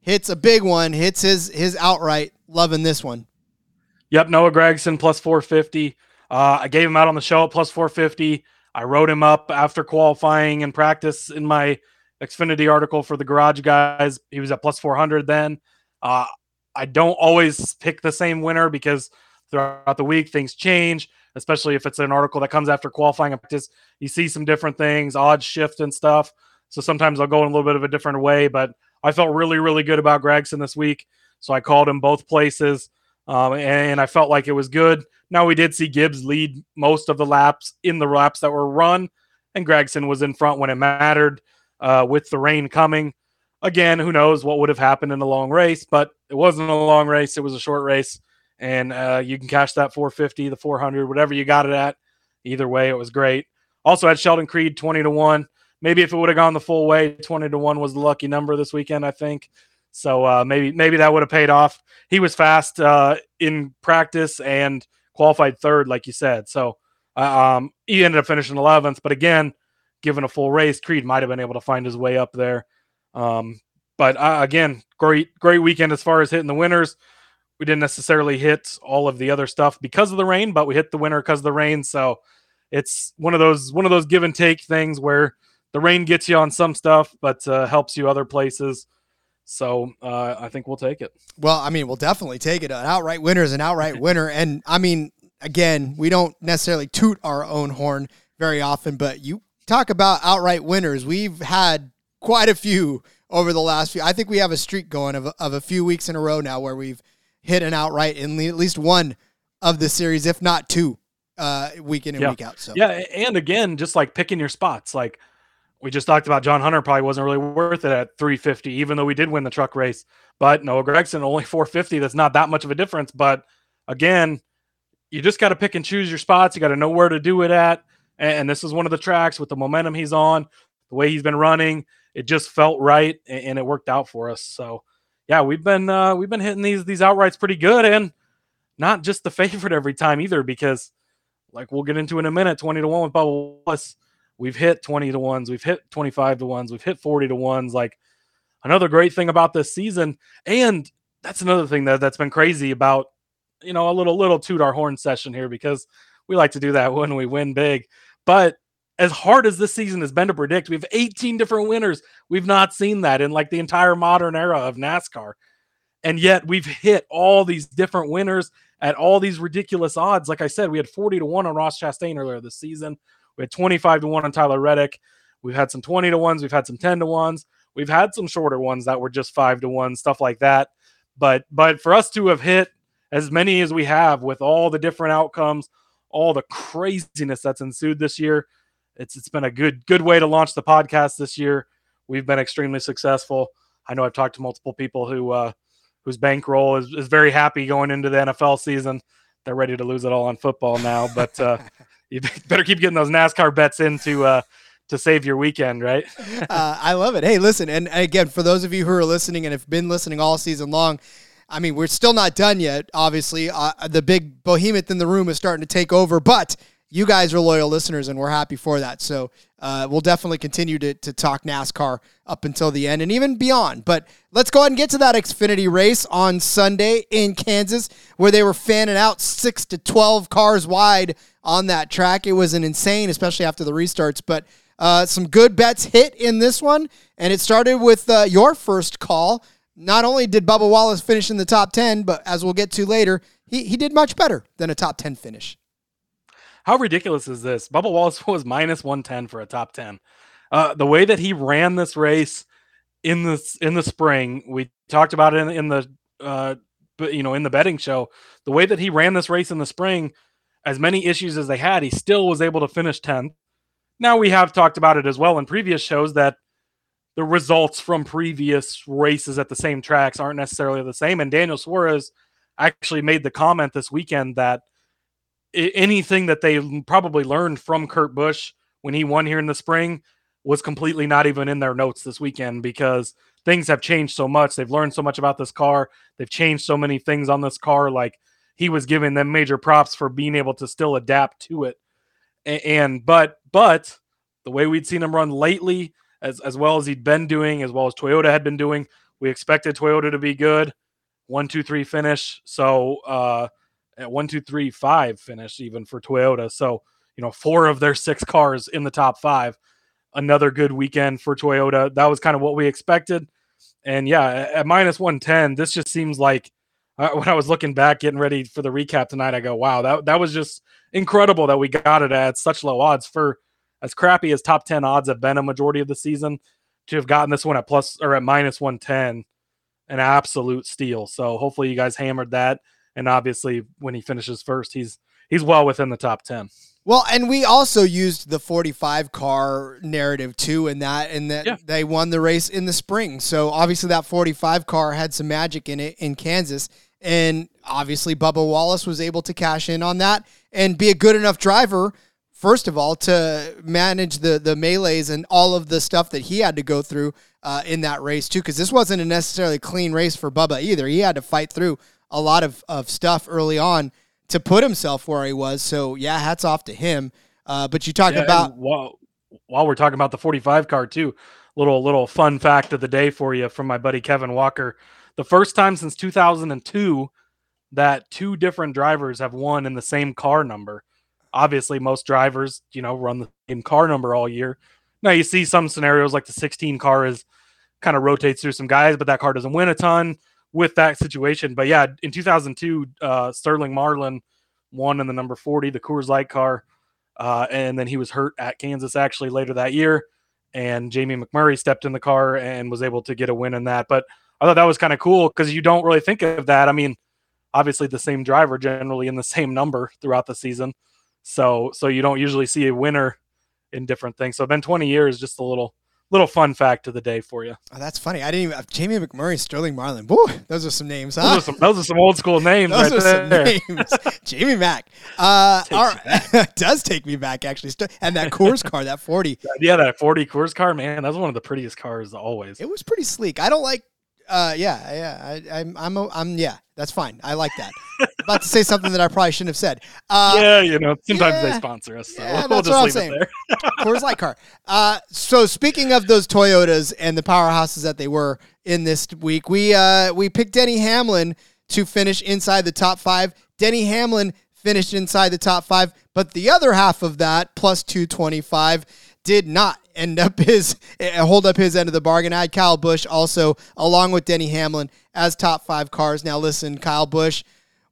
hits a big one, hits his his outright. Loving this one. Yep, Noah Gragson plus 450. Uh, I gave him out on the show at plus 450. I wrote him up after qualifying and practice in my Xfinity article for the garage guys. He was at plus 400 then. Uh, I don't always pick the same winner because throughout the week things change, especially if it's an article that comes after qualifying and practice. You see some different things, odds shift and stuff. So sometimes I'll go in a little bit of a different way, but I felt really, really good about Gragson this week. So I called him both places, um, and I felt like it was good. Now we did see Gibbs lead most of the laps in the laps that were run, and Gragson was in front when it mattered uh, with the rain coming. Again, who knows what would have happened in a long race, but it wasn't a long race. It was a short race. And uh, you can cash that 450, the 400, whatever you got it at. Either way, it was great. Also had Sheldon Creed 20 to 1. Maybe if it would have gone the full way, 20 to 1 was the lucky number this weekend, I think. So uh, maybe maybe that would have paid off. He was fast uh, in practice and qualified third, like you said. So uh, um, he ended up finishing 11th. But again, given a full race, Creed might have been able to find his way up there. Um, but uh, again, great great weekend as far as hitting the winners. We didn't necessarily hit all of the other stuff because of the rain, but we hit the winner because of the rain. So it's one of those one of those give and take things where the rain gets you on some stuff, but uh, helps you other places. So uh, I think we'll take it. Well, I mean, we'll definitely take it. An outright winner is an outright winner, and I mean, again, we don't necessarily toot our own horn very often, but you talk about outright winners. We've had quite a few over the last few. I think we have a streak going of, of a few weeks in a row now where we've hit an outright in at least one of the series, if not two, uh, week in and yeah. week out. So yeah, and again, just like picking your spots, like we just talked about, John Hunter probably wasn't really worth it at 350, even though we did win the truck race. But Noah Gragson only 450. That's not that much of a difference. But again, you just got to pick and choose your spots. You got to know where to do it at and this is one of the tracks with the momentum he's on, the way he's been running. It just felt right, and it worked out for us. So, yeah, we've been uh, we've been hitting these these outrights pretty good, and not just the favorite every time either. Because, like we'll get into in a minute, twenty to one with Bubba Wallace, we've hit twenty to ones, we've hit twenty five to ones, we've hit forty to ones. Like another great thing about this season, and that's another thing that that's been crazy about you know, a little little toot our horn session here because we like to do that when we win big. But as hard as this season has been to predict, we have 18 different winners. We've not seen that in like the entire modern era of NASCAR. And yet we've hit all these different winners at all these ridiculous odds. Like I said, we had 40 to 1 on Ross Chastain earlier this season. We had 25 to 1 on Tyler Reddick. We've had some 20 to 1s. We've had some 10 to 1s. We've had some shorter ones that were just 5 to 1, stuff like that. But but for us to have hit as many as we have with all the different outcomes, all the craziness that's ensued this year, it's it's been a good good way to launch the podcast this year. We've been extremely successful. I know I've talked to multiple people who uh, whose bankroll is, is very happy going into the NFL season. They're ready to lose it all on football now, but uh, you better keep getting those NASCAR bets into uh, to save your weekend, right? uh, I love it. Hey, listen, and again, for those of you who are listening and have been listening all season long, I mean, we're still not done yet. Obviously, uh, the big behemoth in the room is starting to take over, but you guys are loyal listeners, and we're happy for that. So uh, we'll definitely continue to, to talk NASCAR up until the end and even beyond. But let's go ahead and get to that Xfinity race on Sunday in Kansas, where they were fanning out six to 12 cars wide on that track. It was an insane, especially after the restarts. But uh, some good bets hit in this one, and it started with uh, your first call. Not only did Bubba Wallace finish in the top 10, but as we'll get to later, he, he did much better than a top 10 finish. How ridiculous is this? Bubba Wallace was minus 110 for a top 10. Uh, the way that he ran this race in the in the spring, we talked about it in, in the uh, you know in the betting show. The way that he ran this race in the spring, as many issues as they had, he still was able to finish 10th. Now we have talked about it as well in previous shows that the results from previous races at the same tracks aren't necessarily the same. And Daniel Suarez actually made the comment this weekend that anything that they probably learned from Kurt Busch when he won here in the spring was completely not even in their notes this weekend because things have changed so much. They've learned so much about this car. They've changed so many things on this car. Like he was giving them major props for being able to still adapt to it. And but but the way we'd seen him run lately, as as well as he'd been doing, as well as Toyota had been doing, we expected Toyota to be good. One, two, three finish. So uh at one, two, three, five finish even for Toyota. So, you know, four of their six cars in the top five. Another good weekend for Toyota. That was kind of what we expected. And yeah, at minus 110, this just seems like uh, when I was looking back, getting ready for the recap tonight, I go, wow, that, that was just incredible that we got it at such low odds for as crappy as top 10 odds have been a majority of the season to have gotten this one at plus or at minus 110 an absolute steal so hopefully you guys hammered that and obviously when he finishes first, he's he's well within the top ten. Well, and we also used the 45 car narrative too, in that, and that yeah. they won the race in the spring. So obviously, that 45 car had some magic in it in Kansas. And obviously, Bubba Wallace was able to cash in on that and be a good enough driver, first of all, to manage the, the melees and all of the stuff that he had to go through uh, in that race, too. Because this wasn't a necessarily clean race for Bubba either. He had to fight through a lot of, of stuff early on to put himself where he was. So yeah, hats off to him. Uh, but you talk yeah, about while, while we're talking about the 45 car too, little little fun fact of the day for you from my buddy Kevin Walker. The first time since 2002 that two different drivers have won in the same car number. Obviously, most drivers, you know, run the same car number all year. Now you see some scenarios like the 16 car is kind of rotates through some guys, but that car doesn't win a ton with that situation. But yeah, in 2002, uh, Sterling Marlin won in the number 40, the Coors Light car. Uh, and then he was hurt at Kansas actually later that year. And Jamie McMurray stepped in the car and was able to get a win in that. But I thought that was kind of cool because you don't really think of that. I mean, obviously the same driver generally in the same number throughout the season. So so you don't usually see a winner in different things. So been 20 years, just a little little fun fact of the day for you. Oh, that's funny. I didn't even Jamie McMurray, Sterling Marlin. Woo, those are some names, huh? Those are some, those are some old school names. those right are there. some names. Jamie Mack. Uh, our, does take me back actually, and that Coors car, that forty. Yeah, that forty Coors car, man, that was one of the prettiest cars always. It was pretty sleek. I don't like uh, yeah, yeah. I, I'm, I'm, I'm, yeah. That's fine. I like that. about to say something that I probably shouldn't have said. Uh, yeah, you know, sometimes yeah, they sponsor us. So yeah, we'll, just leave it there. Coors Light car. Uh, so speaking of those Toyotas and the powerhouses that they were in this week, we uh, we picked Denny Hamlin to finish inside the top five. Denny Hamlin finished inside the top five, but the other half of that, plus 225, did not end up his eh, hold up his end of the bargain. I had Kyle Busch also along with Denny Hamlin as top five cars. Now listen, Kyle Busch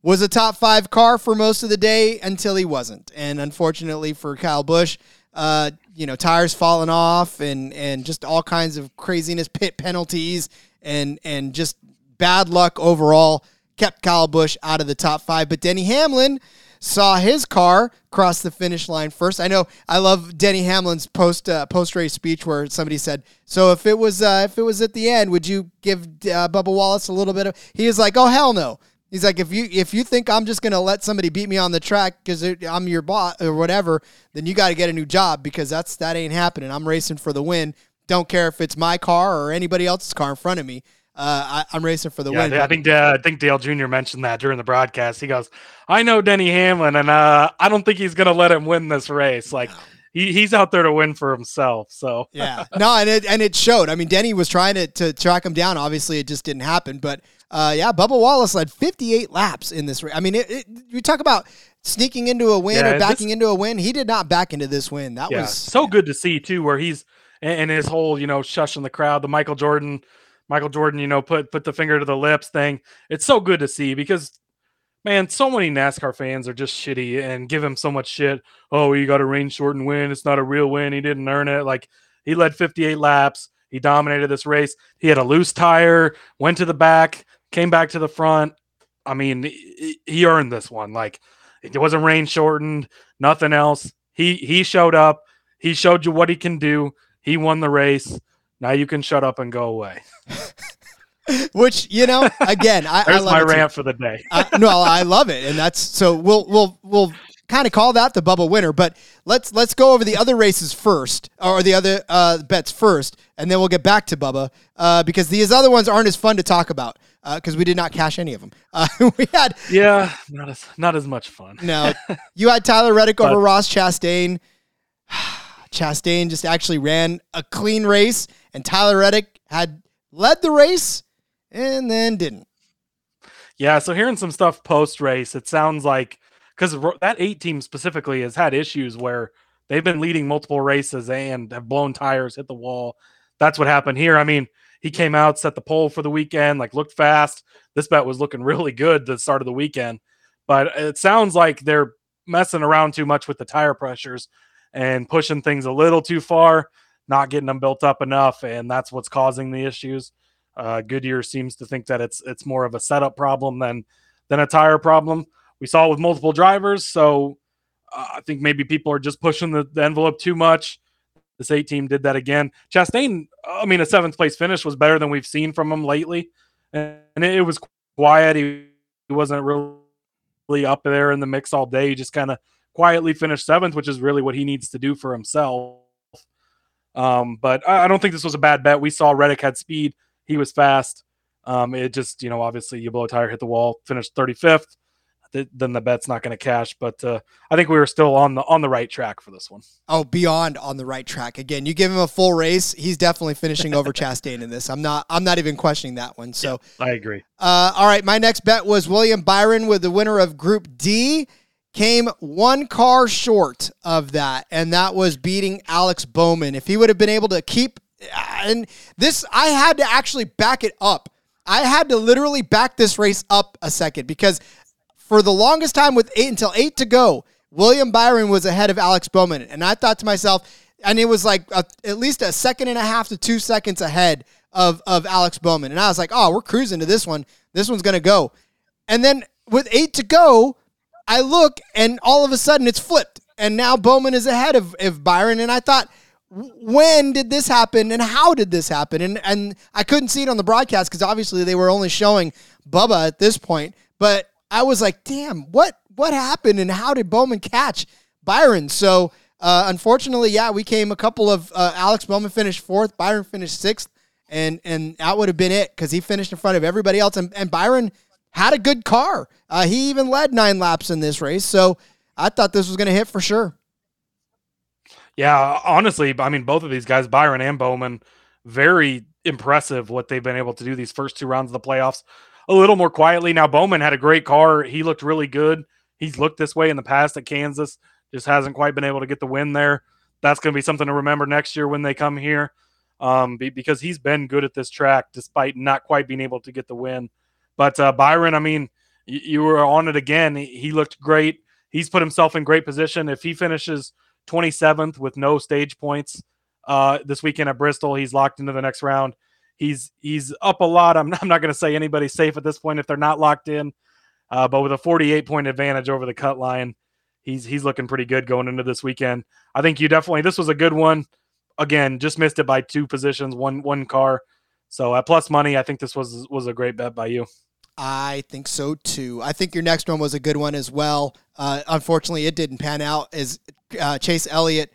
was a top five car for most of the day until he wasn't, and unfortunately for Kyle Busch, uh, you know tires falling off and and just all kinds of craziness, pit penalties, and and just bad luck overall kept Kyle Busch out of the top five. But Denny Hamlin saw his car cross the finish line first. I know I love Denny Hamlin's post uh, post race speech where somebody said, "So if it was uh, if it was at the end, would you give uh, Bubba Wallace a little bit of?" He was like, "Oh hell no." He's like, if you if you think I'm just gonna let somebody beat me on the track because I'm your boss or whatever, then you got to get a new job because that's that ain't happening. I'm racing for the win. Don't care if it's my car or anybody else's car in front of me. Uh, I, am racing for the yeah, win. I think uh, I think Dale Jr. mentioned that during the broadcast. He goes, "I know Denny Hamlin, and uh, I don't think he's going to let him win this race. Like he, he's out there to win for himself." So yeah, no, and it and it showed. I mean, Denny was trying to to track him down. Obviously, it just didn't happen. But uh, yeah, Bubba Wallace led 58 laps in this race. I mean, it, it, you talk about sneaking into a win yeah, or backing this, into a win. He did not back into this win. That yeah, was so good to see too, where he's and his whole you know shushing the crowd, the Michael Jordan Michael Jordan, you know, put put the finger to the lips thing. It's so good to see because man, so many NASCAR fans are just shitty and give him so much shit. Oh, he got a rain shortened win. It's not a real win. He didn't earn it. Like he led 58 laps. He dominated this race. He had a loose tire, went to the back, came back to the front. I mean, he earned this one. Like it wasn't rain shortened, nothing else. He he showed up. He showed you what he can do. He won the race. Now you can shut up and go away. Which you know, again, I, There's I love my rant too. for the day. I, no, I love it, and that's so we'll we'll we'll kind of call that the bubble winner. But let's let's go over the other races first, or the other uh, bets first, and then we'll get back to Bubba uh, because these other ones aren't as fun to talk about because uh, we did not cash any of them. Uh, we had yeah, not as not as much fun. no, you had Tyler Reddick over Ross Chastain. Chastain just actually ran a clean race, and Tyler Reddick had led the race and then didn't. Yeah, so hearing some stuff post race, it sounds like because that eight team specifically has had issues where they've been leading multiple races and have blown tires, hit the wall. That's what happened here. I mean, he came out, set the pole for the weekend, like looked fast. This bet was looking really good the start of the weekend, but it sounds like they're messing around too much with the tire pressures and pushing things a little too far, not getting them built up enough, and that's what's causing the issues. Uh, Goodyear seems to think that it's it's more of a setup problem than than a tire problem. We saw it with multiple drivers, so uh, I think maybe people are just pushing the, the envelope too much. This eight team did that again. Chastain, I mean, a seventh place finish was better than we've seen from him lately, and, it, it was quiet. He, he wasn't really up there in the mix all day. He just kind of quietly finished seventh, which is really what he needs to do for himself. Um, but I, I don't think this was a bad bet. We saw Reddick had speed, he was fast. Um, it just, you know, obviously you blow a tire, hit the wall, finished 35th. then the bet's not going to cash, but uh, I think we were still on the on the right track for this one. Oh, beyond on the right track. Again, you give him a full race, he's definitely finishing over Chastain in this. I'm not I'm not even questioning that one. So yeah, I agree. Uh, all right, my next bet was William Byron with the winner of Group D came one car short of that, and that was beating Alex Bowman. If he would have been able to keep, and this, I had to actually back it up. I had to literally back this race up a second because for the longest time, with eight until eight to go, William Byron was ahead of Alex Bowman, and I thought to myself, and it was like a, at least a second and a half to two seconds ahead of of Alex Bowman, and I was like, oh, we're cruising to this one. This one's gonna go, and then with eight to go I look and all of a sudden it's flipped. And now Bowman is ahead of, of Byron. And I thought, when did this happen and how did this happen? And and I couldn't see it on the broadcast because obviously they were only showing Bubba at this point. But I was like, damn, what what happened and how did Bowman catch Byron? So uh, unfortunately, yeah, we came a couple of uh, Alex Bowman finished fourth, Byron finished sixth, and and that would have been it because he finished in front of everybody else. And, and Byron had a good car. Uh, he even led nine laps in this race. So I thought this was going to hit for sure. Yeah, honestly, I mean, both of these guys, Byron and Bowman, very impressive what they've been able to do these first two rounds of the playoffs. a little more quietly. Now Bowman had a great car. He looked really good. He's looked this way in the past at Kansas. Just hasn't quite been able to get the win there. That's going to be something to remember next year when they come here, um, because he's been good at this track despite not quite being able to get the win. But uh, Byron, I mean, you, you were on it again. He, he looked great. He's put himself in great position. If he finishes 27th with no stage points uh, this weekend at Bristol, he's locked into the next round. He's he's up a lot. I'm, I'm not going to say anybody's safe at this point if they're not locked in, uh, but with a 48 point advantage over the cut line, he's he's looking pretty good going into this weekend. I think you definitely this was a good one. Again, just missed it by two positions, one one car. So at plus money, I think this was was a great bet by you. I think so too. I think your next one was a good one as well. Uh, unfortunately, it didn't pan out as uh, Chase Elliott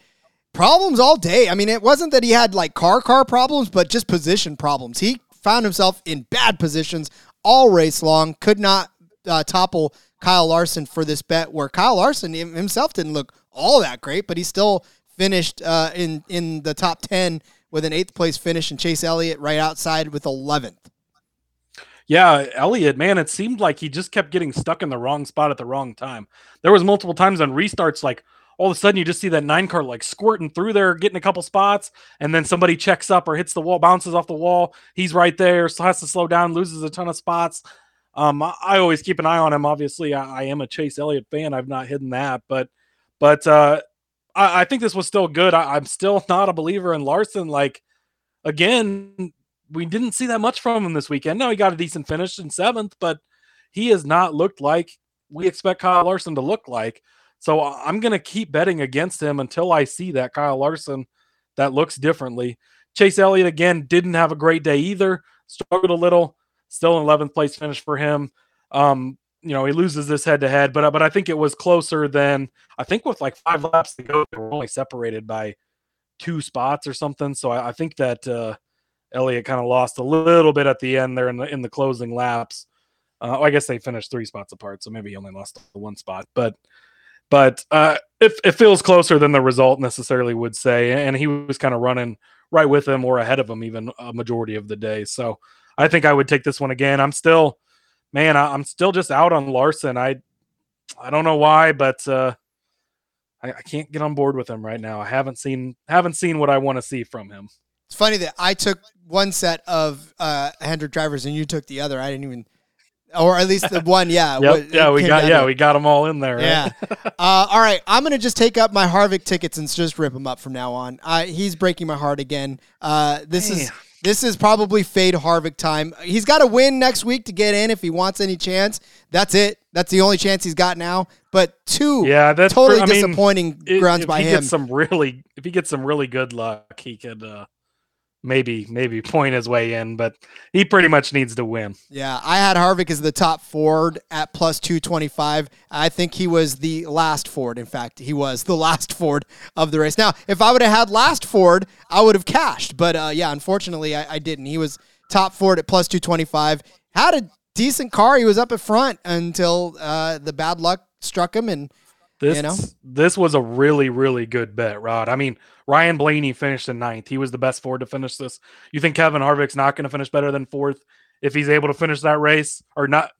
problems all day. I mean, it wasn't that he had like car car problems, but just position problems. He found himself in bad positions all race long. Could not uh, topple Kyle Larson for this bet. Where Kyle Larson himself didn't look all that great, but he still finished uh, in in the top ten with an eighth place finish, and Chase Elliott right outside with eleventh. Yeah, Elliott, man, it seemed like he just kept getting stuck in the wrong spot at the wrong time. There was multiple times on restarts, like all of a sudden you just see that nine car like squirting through there, getting a couple spots, and then somebody checks up or hits the wall, bounces off the wall. He's right there, so has to slow down, loses a ton of spots. Um, I always keep an eye on him. Obviously, I, I am a Chase Elliott fan. I've not hidden that, but but uh, I, I think this was still good. I, I'm still not a believer in Larson. Like again, we didn't see that much from him this weekend. No, he got a decent finish in seventh, but he has not looked like we expect Kyle Larson to look like. So I'm going to keep betting against him until I see that Kyle Larson that looks differently. Chase Elliott again didn't have a great day either. Struggled a little. Still an 11th place finish for him. Um, you know, he loses this head to head, but but I think it was closer than I think with like five laps to go, they were only separated by two spots or something. So I, I think that uh, Elliott kind of lost a little bit at the end there in the in the closing laps. Uh, I guess they finished three spots apart, so maybe he only lost one spot. But but uh, it, it feels closer than the result necessarily would say, and he was kind of running right with him or ahead of him even a majority of the day. So I think I would take this one again. I'm still, man, I, am still just out on Larson. I I don't know why, but uh, I, I can't get on board with him right now. I haven't seen haven't seen what I want to see from him. It's funny that I took one set of uh, Hendrick drivers and you took the other. I didn't even, or at least the one. Yeah, yep, what, yeah, we got yeah, we got them all in there. Right? Yeah. uh, all right, I'm gonna just take up my Harvick tickets and just rip them up from now on. Uh, he's breaking my heart again. Uh, this is this is probably fade Harvick time. He's got to win next week to get in if he wants any chance. That's it. That's the only chance he's got now. But two, yeah, that's totally disappointing mean, grounds if by he him. Gets some really, if he gets some really good luck, he could. Uh, maybe maybe point his way in, but he pretty much needs to win. Yeah, I had Harvick as the top Ford at plus 225. I think he was the last Ford. In fact, he was the last Ford of the race. Now, if I would have had last Ford, I would have cashed. But uh, yeah, unfortunately, I, I, didn't. He was top Ford at plus 225. Had a decent car. He was up at front until uh, the bad luck struck him and this you know? this was a really really good bet, Rod. I mean, Ryan Blaney finished in ninth. He was the best Ford to finish this. You think Kevin Harvick's not going to finish better than fourth if he's able to finish that race, or not?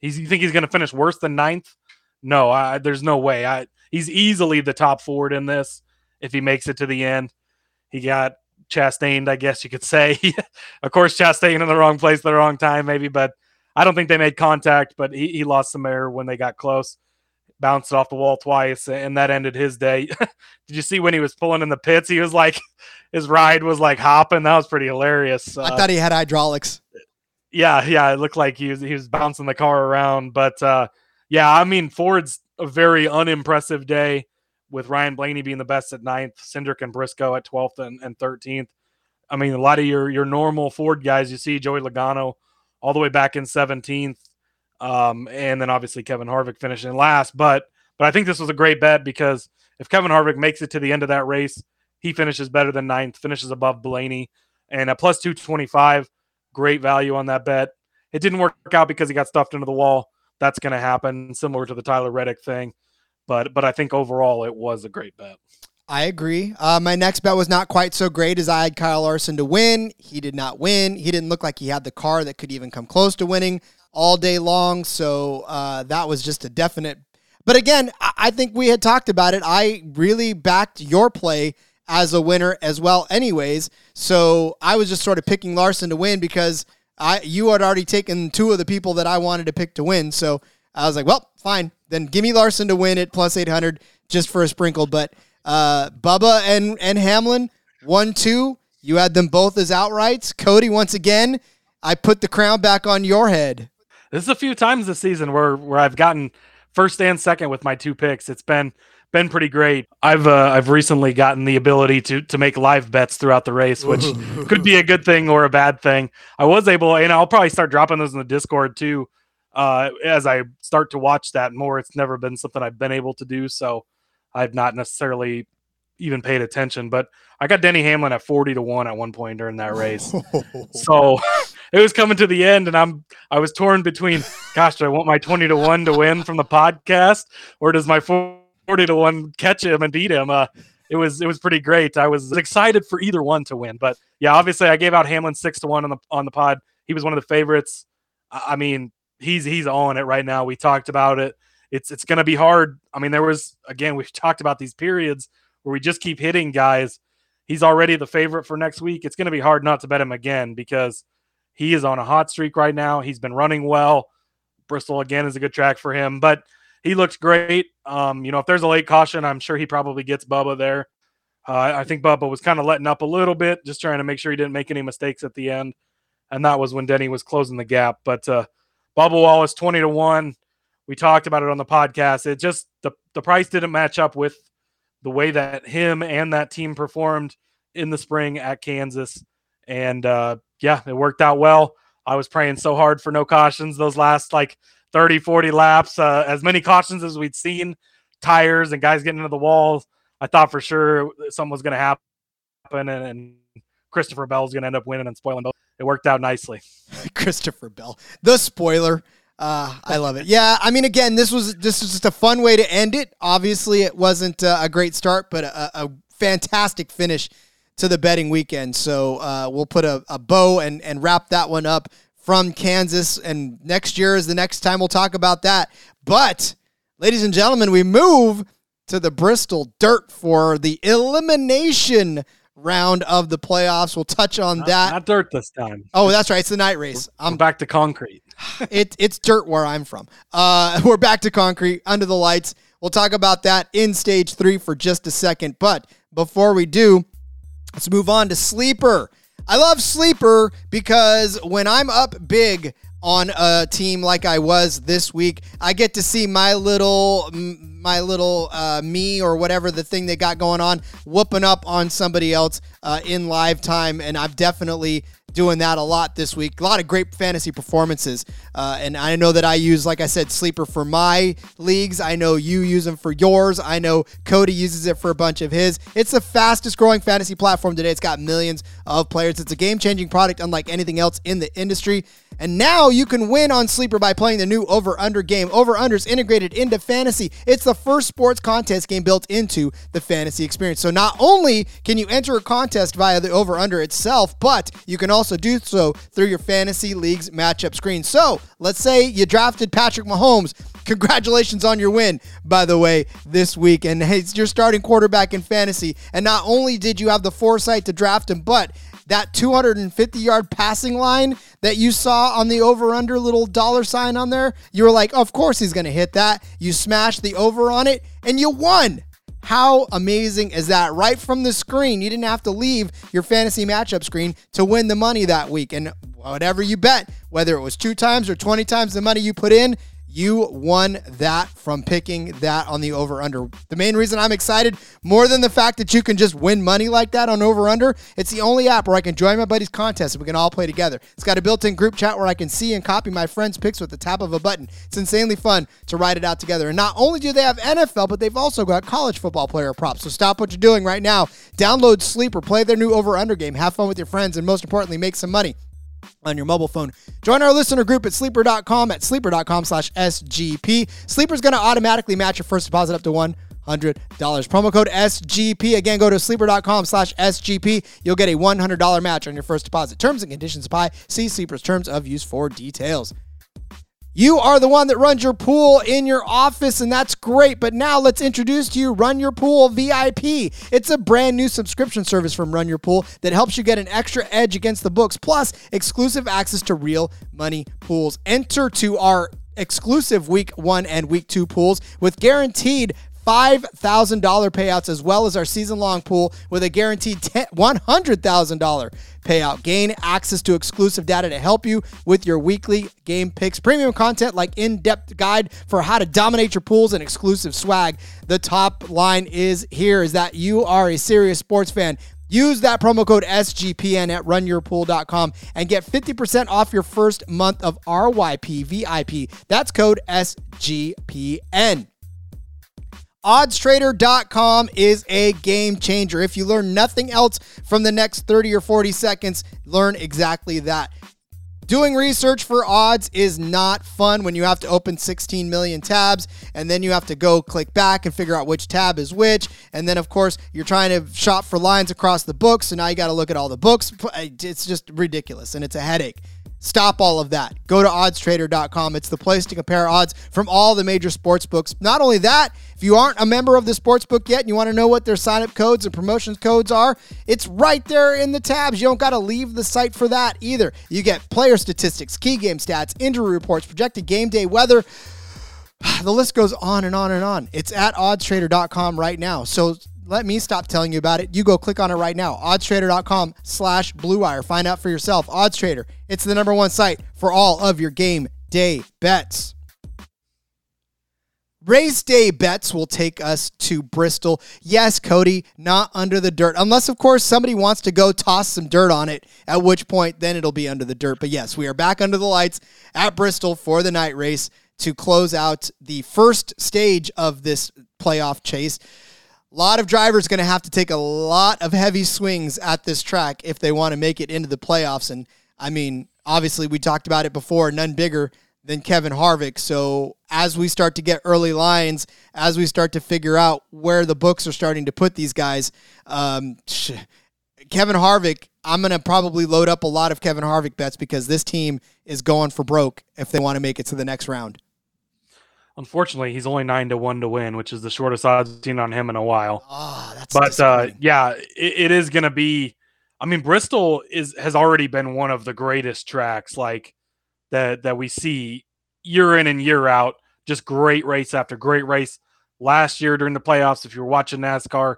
He's you think he's going to finish worse than ninth? No, I, there's no way. I he's easily the top Ford in this if he makes it to the end. He got Chastained, I guess you could say. of course, Chastain in the wrong place, the wrong time, maybe, but I don't think they made contact. But he, he lost some air when they got close bounced off the wall twice, and that ended his day. Did you see when he was pulling in the pits? He was like, his ride was like hopping. That was pretty hilarious. I uh, thought he had hydraulics. Yeah, yeah, it looked like he was he was bouncing the car around. But uh, yeah, I mean, Ford's a very unimpressive day with Ryan Blaney being the best at ninth, Cindric and Briscoe at twelfth and, 13th. I mean, a lot of your your normal Ford guys, you see Joey Logano all the way back in 17th. Um, and then obviously Kevin Harvick finishing last. But but I think this was a great bet because if Kevin Harvick makes it to the end of that race, he finishes better than ninth, finishes above Blaney, and at plus two twenty five, great value on that bet. It didn't work out because he got stuffed into the wall. That's going to happen, similar to the Tyler Reddick thing. But but I think overall it was a great bet. I agree. Uh, my next bet was not quite so great as I had Kyle Larson to win. He did not win. He didn't look like he had the car that could even come close to winning all day long. So uh, that was just a definite. But again, I-, think we had talked about it. I really backed your play as a winner as well, anyways. So I was just sort of picking Larson to win because I you had already taken two of the people that I wanted to pick to win. So I was like, well, fine. Then give me Larson to win at plus 800 just for a sprinkle. But uh, Bubba and, and Hamlin, one, two. You had them both as outrights. Cody, once again, I put the crown back on your head. This is a few times this season where where I've gotten first and second with my two picks. It's been been pretty great. I've uh, I've recently gotten the ability to to make live bets throughout the race, which could be a good thing or a bad thing. I was able, and I'll probably start dropping those in the Discord too uh, as I start to watch that more. It's never been something I've been able to do, so I've not necessarily even paid attention. But I got Denny Hamlin at forty to one at one point during that race, so it was coming to the end, and I'm I was torn between, gosh, do I want my twenty to one to win from the podcast, or does my forty to one catch him and beat him? Uh, it was it was pretty great. I was excited for either one to win, but yeah, obviously I gave out Hamlin six to one on the on the pod. He was one of the favorites. I mean, he's he's on it right now. We talked about it. It's it's going to be hard. I mean, there was again we've talked about these periods where we just keep hitting guys. He's already the favorite for next week. It's going to be hard not to bet him again because he is on a hot streak right now. He's been running well. Bristol again is a good track for him, but he looks great. Um, you know, if there's a late caution, I'm sure he probably gets Bubba there. Uh, I think Bubba was kind of letting up a little bit, just trying to make sure he didn't make any mistakes at the end. And that was when Denny was closing the gap. But uh, Bubba Wallace, 20 to 1. We talked about it on the podcast. It just, the, the price didn't match up with the way that him and that team performed in the spring at Kansas. And uh, yeah, it worked out well. I was praying so hard for no cautions those last like 30, 40 laps, uh, as many cautions as we'd seen, tires and guys getting into the walls. I thought for sure something was going to happen, and, and Christopher Bell's going to end up winning and spoiling both. It worked out nicely. Christopher Bell, the spoiler. Uh, I love it. Yeah, I mean, again, this was this was just a fun way to end it. Obviously, it wasn't uh, a great start, but a, a, fantastic finish to the betting weekend. So uh, we'll put a, a bow and and wrap that one up from Kansas. And next year is the next time we'll talk about that. But, ladies and gentlemen, we move to the Bristol Dirt for the elimination round of the playoffs. We'll touch on not, that. Not dirt this time. Oh, that's right. It's the night race. I'm we're back to concrete. it, it's dirt where I'm from. Uh, we're back to concrete under the lights. We'll talk about that in stage three for just a second. But before we do, let's move on to Sleeper. I love Sleeper because when I'm up big on a team like I was this week, I get to see my little my little uh, me or whatever the thing they got going on whooping up on somebody else uh, in live time, and I've definitely doing that a lot this week. A lot of great fantasy performances. Uh, and I know that I use, like I said, Sleeper for my leagues. I know you use them for yours. I know Cody uses it for a bunch of his. It's the fastest growing fantasy platform today. It's got millions of players. It's a game changing product, unlike anything else in the industry. And now you can win on Sleeper by playing the new Over Under game. Over Under's integrated into fantasy. It's the first sports contest game built into the fantasy experience. So not only can you enter a contest via the Over Under itself, but you can also do so through your fantasy league's matchup screen. So let's say you drafted Patrick Mahomes. Congratulations on your win, by the way, this week. And he's your starting quarterback in fantasy. And not only did you have the foresight to draft him, but that 250 yard passing line that you saw on the over under little dollar sign on there, you were like, of course he's going to hit that. You smashed the over on it and you won. How amazing is that? Right from the screen. You didn't have to leave your fantasy matchup screen to win the money that week. And whatever you bet, whether it was two times or 20 times the money you put in, you won that from picking that on the over under. The main reason I'm excited, more than the fact that you can just win money like that on over under, it's the only app where I can join my buddies' contest and we can all play together. It's got a built in group chat where I can see and copy my friends' picks with the tap of a button. It's insanely fun to write it out together. And not only do they have NFL, but they've also got college football player props. So stop what you're doing right now. Download Sleeper, play their new over under game, have fun with your friends, and most importantly, make some money on your mobile phone. Join our listener group at sleeper.com at sleeper.com slash SGP. Sleeper's going to automatically match your first deposit up to $100. Promo code SGP. Again, go to sleeper.com slash SGP. You'll get a $100 match on your first deposit. Terms and conditions apply. See Sleeper's terms of use for details. You are the one that runs your pool in your office, and that's great. But now let's introduce to you Run Your Pool VIP. It's a brand new subscription service from Run Your Pool that helps you get an extra edge against the books, plus exclusive access to real money pools. Enter to our exclusive week one and week two pools with guaranteed $5,000 payouts as well as our season long pool with a guaranteed $100,000 payout. Gain access to exclusive data to help you with your weekly game picks, premium content like in depth guide for how to dominate your pools, and exclusive swag. The top line is here is that you are a serious sports fan. Use that promo code SGPN at runyourpool.com and get 50% off your first month of RYP VIP. That's code SGPN. oddstrader.com is a game changer. If you learn nothing else from the next 30 or 40 seconds, learn exactly that. Doing research for odds is not fun when you have to open 16 million tabs and then you have to go click back and figure out which tab is which. And then, of course, you're trying to shop for lines across the books. So now you got to look at all the books. It's just ridiculous and it's a headache. Stop all of that. Go to oddstrader.com. It's the place to compare odds from all the major sports books. Not only that, if you aren't a member of the sports book yet and you want to know what their sign up codes and promotions codes are, it's right there in the tabs. You don't got to leave the site for that either. You get player statistics, key game stats, injury reports, projected game day weather. The list goes on and on and on. It's at oddstrader.com right now. So let me stop telling you about it. You go click on it right now. Oddstrader.com slash Blue Wire. Find out for yourself. Oddstrader. It's the number one site for all of your game day bets. Race day bets will take us to Bristol. Yes, Cody, not under the dirt. Unless, of course, somebody wants to go toss some dirt on it, at which point then it'll be under the dirt. But yes, we are back under the lights at Bristol for the night race to close out the first stage of this playoff chase. A lot of drivers going to have to take a lot of heavy swings at this track if they want to make it into the playoffs. And I mean, obviously, we talked about it before, none bigger than Kevin Harvick. So as we start to get early lines, as we start to figure out where the books are starting to put these guys, um, Kevin Harvick, I'm going to probably load up a lot of Kevin Harvick bets because this team is going for broke if they want to make it to the next round. Unfortunately, he's only nine to one to win, which is the shortest odds seen on him in a while. Oh, that's but uh, yeah, it, it is going to be. I mean, Bristol is has already been one of the greatest tracks like that that we see year in and year out. Just great race after great race. Last year during the playoffs, if you're watching NASCAR,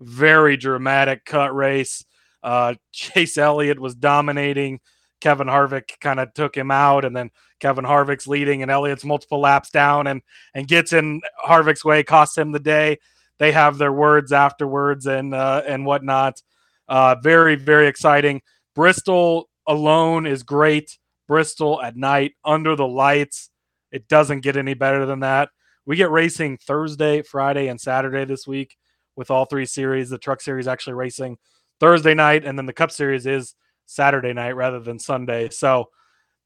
very dramatic cut race. Uh, Chase Elliott was dominating. Kevin Harvick kind of took him out, and then Kevin Harvick's leading, and Elliott's multiple laps down, and and gets in Harvick's way, costs him the day. They have their words afterwards, and uh, and whatnot. Uh, very very exciting. Bristol alone is great. Bristol at night under the lights. It doesn't get any better than that. We get racing Thursday, Friday, and Saturday this week with all three series. The Truck Series actually racing Thursday night, and then the Cup Series is Saturday night rather than Sunday. So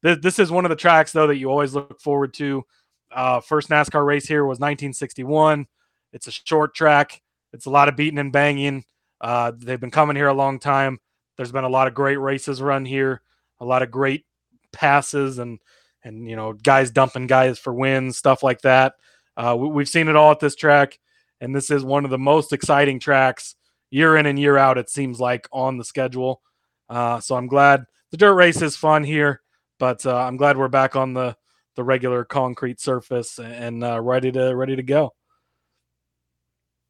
th- this is one of the tracks though that you always look forward to. Uh, first NASCAR race here was 1961. It's a short track. It's a lot of beating and banging. Uh, they've been coming here a long time. There's been a lot of great races run here, a lot of great passes and and you know guys dumping guys for wins, stuff like that. Uh, we, have seen it all at this track, and this is one of the most exciting tracks year in and year out. It seems like on the schedule. Uh, so I'm glad the dirt race is fun here, but uh, I'm glad we're back on the the regular concrete surface and uh, ready to ready to go.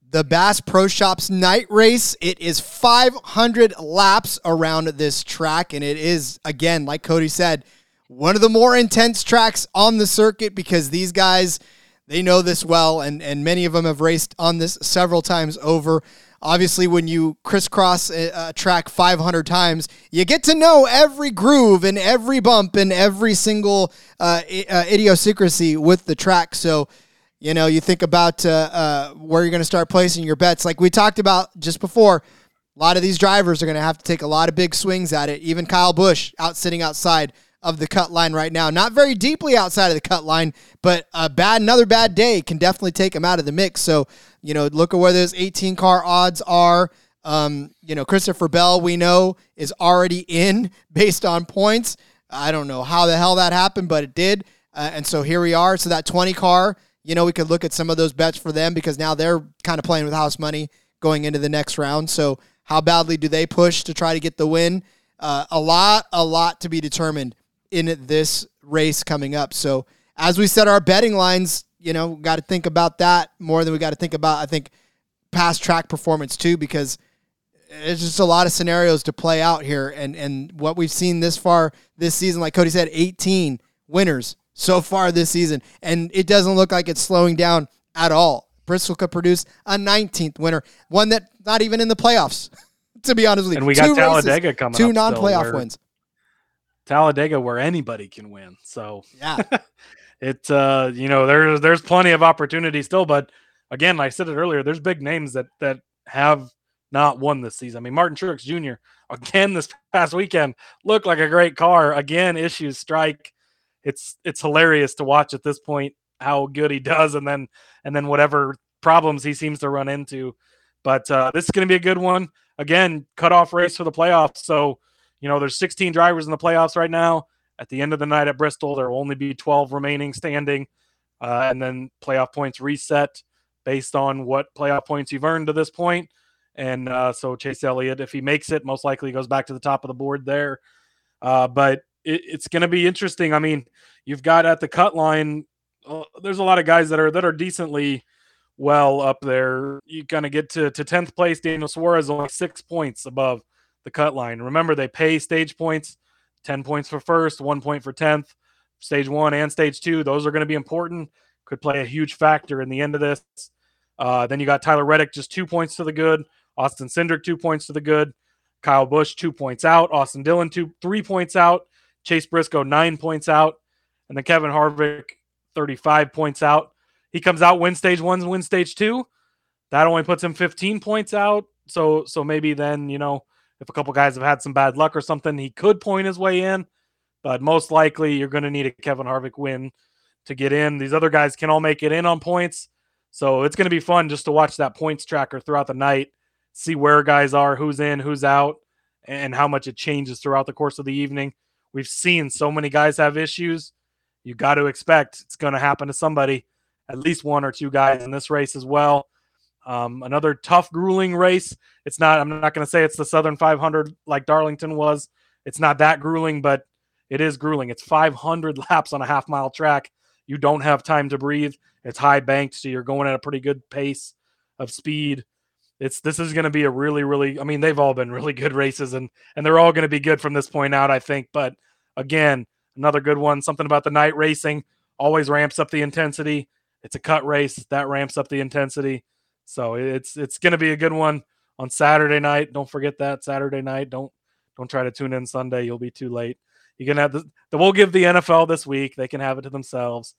The Bass Pro Shops night race. It is 500 laps around this track, and it is again, like Cody said, one of the more intense tracks on the circuit because these guys they know this well, and and many of them have raced on this several times over. Obviously, when you crisscross a, track 500 times, you get to know every groove and every bump and every single uh, uh, idiosyncrasy with the track. So, you know, you think about uh, uh where you're going to start placing your bets. Like we talked about just before, a lot of these drivers are going to have to take a lot of big swings at it. Even Kyle Busch out sitting outside of the cut line right now. Not very deeply outside of the cut line, but a bad another bad day can definitely take him out of the mix. So, you know, look at where those 18 car odds are. Um, you know, Christopher Bell, we know, is already in based on points. I don't know how the hell that happened, but it did. Uh, and so here we are. So that 20 car, you know, we could look at some of those bets for them because now they're kind of playing with house money going into the next round. So how badly do they push to try to get the win? Uh, a lot, a lot to be determined in this race coming up. So as we set our betting lines, you know, got to think about that more than we got to think about, I think, past track performance too, because it's just a lot of scenarios to play out here. And, and what we've seen this far this season, like Cody said, 18 winners so far this season. And it doesn't look like it's slowing down at all. Bristol could produce a 19th winner, one that not even in the playoffs, to be honest with you. And we Two got Talladega races, coming two up non playoff wins. Talladega where anybody can win. So Yeah. it uh you know there's there's plenty of opportunity still but again like i said it earlier there's big names that that have not won this season. I mean martin truex jr again this past weekend looked like a great car. Again issues strike. It's it's hilarious to watch at this point how good he does and then and then whatever problems he seems to run into. But uh this is going to be a good one. Again cutoff race for the playoffs. So you know there's 16 drivers in the playoffs right now at the end of the night at Bristol, there will only be 12 remaining standing, uh, and then playoff points reset based on what playoff points you've earned to this point. And uh, so Chase Elliott, if he makes it, most likely goes back to the top of the board there. Uh, but it, it's going to be interesting. I mean, you've got at the cut line, uh, there's a lot of guys that are that are decently well up there. You kind of get to to 10th place. Daniel Suarez only six points above the cut line. Remember, they pay stage points. 10 points for first, one point for 10th. Stage one and stage two, those are going to be important. Could play a huge factor in the end of this. Uh, then you got Tyler Reddick, just two points to the good. Austin Cindric, two points to the good. Kyle Busch, two points out. Austin Dillon, two, three points out. Chase Briscoe, nine points out. And then Kevin Harvick, 35 points out. He comes out, win stage one, win stage two. That only puts him 15 points out. So, so maybe then, you know, if a couple guys have had some bad luck or something, he could point his way in. But most likely, you're going to need a Kevin Harvick win to get in. These other guys can all make it in on points. So it's going to be fun just to watch that points tracker throughout the night, see where guys are, who's in, who's out, and how much it changes throughout the course of the evening. We've seen so many guys have issues. You got to expect it's going to happen to somebody, at least one or two guys in this race as well. Um, another tough, grueling race. It's not, I'm not going to say it's the Southern 500 like Darlington was. It's not that grueling, but it is grueling. It's 500 laps on a half mile track. You don't have time to breathe. It's high banked, so you're going at a pretty good pace of speed. It's this is going to be a really, really. I mean, they've all been really good races, and and they're all going to be good from this point out, I think. But again, another good one. Something about the night racing always ramps up the intensity. It's a cut race that ramps up the intensity. So it's it's going to be a good one on Saturday night. Don't forget that Saturday night. Don't don't try to tune in Sunday. You'll be too late. You can have the, the we'll give the NFL this week. They can have it to themselves.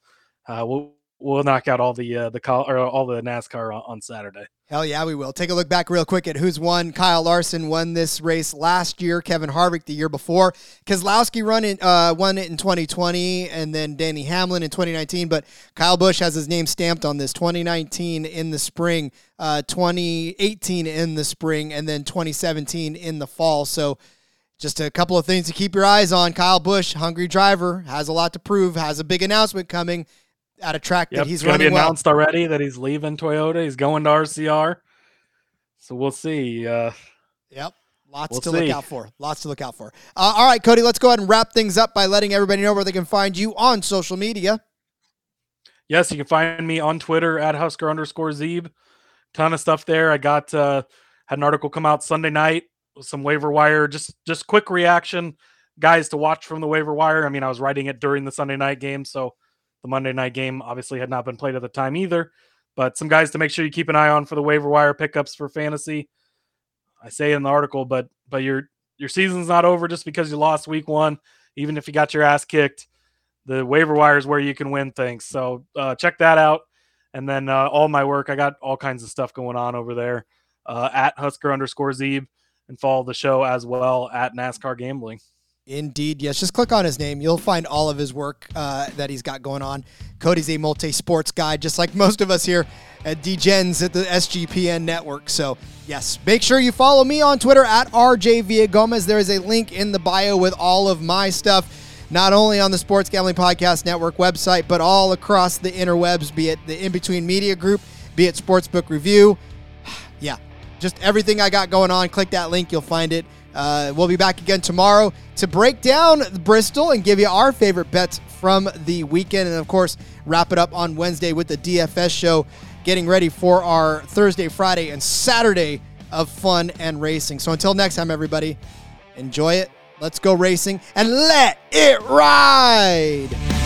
Uh, we'll we'll knock out all the uh, the call or all the NASCAR on, on Saturday. Hell yeah, we will. Take a look back real quick at who's won. Kyle Larson won this race last year. Kevin Harvick the year before. Keselowski run it, uh, won it in 2020, and then Denny Hamlin in 2019. But Kyle Busch has his name stamped on this. 2019 in the spring, uh, 2018 in the spring, and then 2017 in the fall. So just a couple of things to keep your eyes on. Kyle Busch, hungry driver, has a lot to prove. Has a big announcement coming at a track Yep, that he's going to be running well. announced already that he's leaving Toyota. He's going to RCR. So we'll see. Uh, Yep. Lots We'll to see. look out for. Lots to look out for. Uh, all right, Cody, let's go ahead and wrap things up by letting everybody know where they can find you on social media. yes, you can find me on Twitter at Husker underscore Zeeb. Ton of stuff there. I got uh, had an article come out Sunday night with some waiver wire. Just just quick reaction, guys to watch from the waiver wire. I mean, I was writing it during the Sunday night game, so the Monday night game obviously had not been played at the time either. But some guys to make sure you keep an eye on for the waiver wire pickups for fantasy. I say in the article, but but your your season's not over just because you lost week one. Even if you got your ass kicked, the waiver wire is where you can win things. So uh, check that out. And then uh, all my work, I got all kinds of stuff going on over there uh, at Husker underscore Zeeb and follow the show as well at NASCAR Gambling. Indeed, yes. Just click on his name. You'll find all of his work uh, that he's got going on. Cody's a multi-sports guy, just like most of us here at DGens at the SGPN network. So, yes, make sure you follow me on Twitter at RJ. There is a link in the bio with all of my stuff. not only on the Sports Gambling Podcast Network website, but all across the interwebs, be it the In Between Media Group, be it Sportsbook Review. yeah, just everything I got going on. Click that link, you'll find it. Uh, we'll be back again tomorrow to break down Bristol and give you our favorite bets from the weekend. And of course, wrap it up on Wednesday with the DFS show, getting ready for our Thursday, Friday, and Saturday of fun and racing. So until next time, everybody, enjoy it. Let's go racing and let it ride.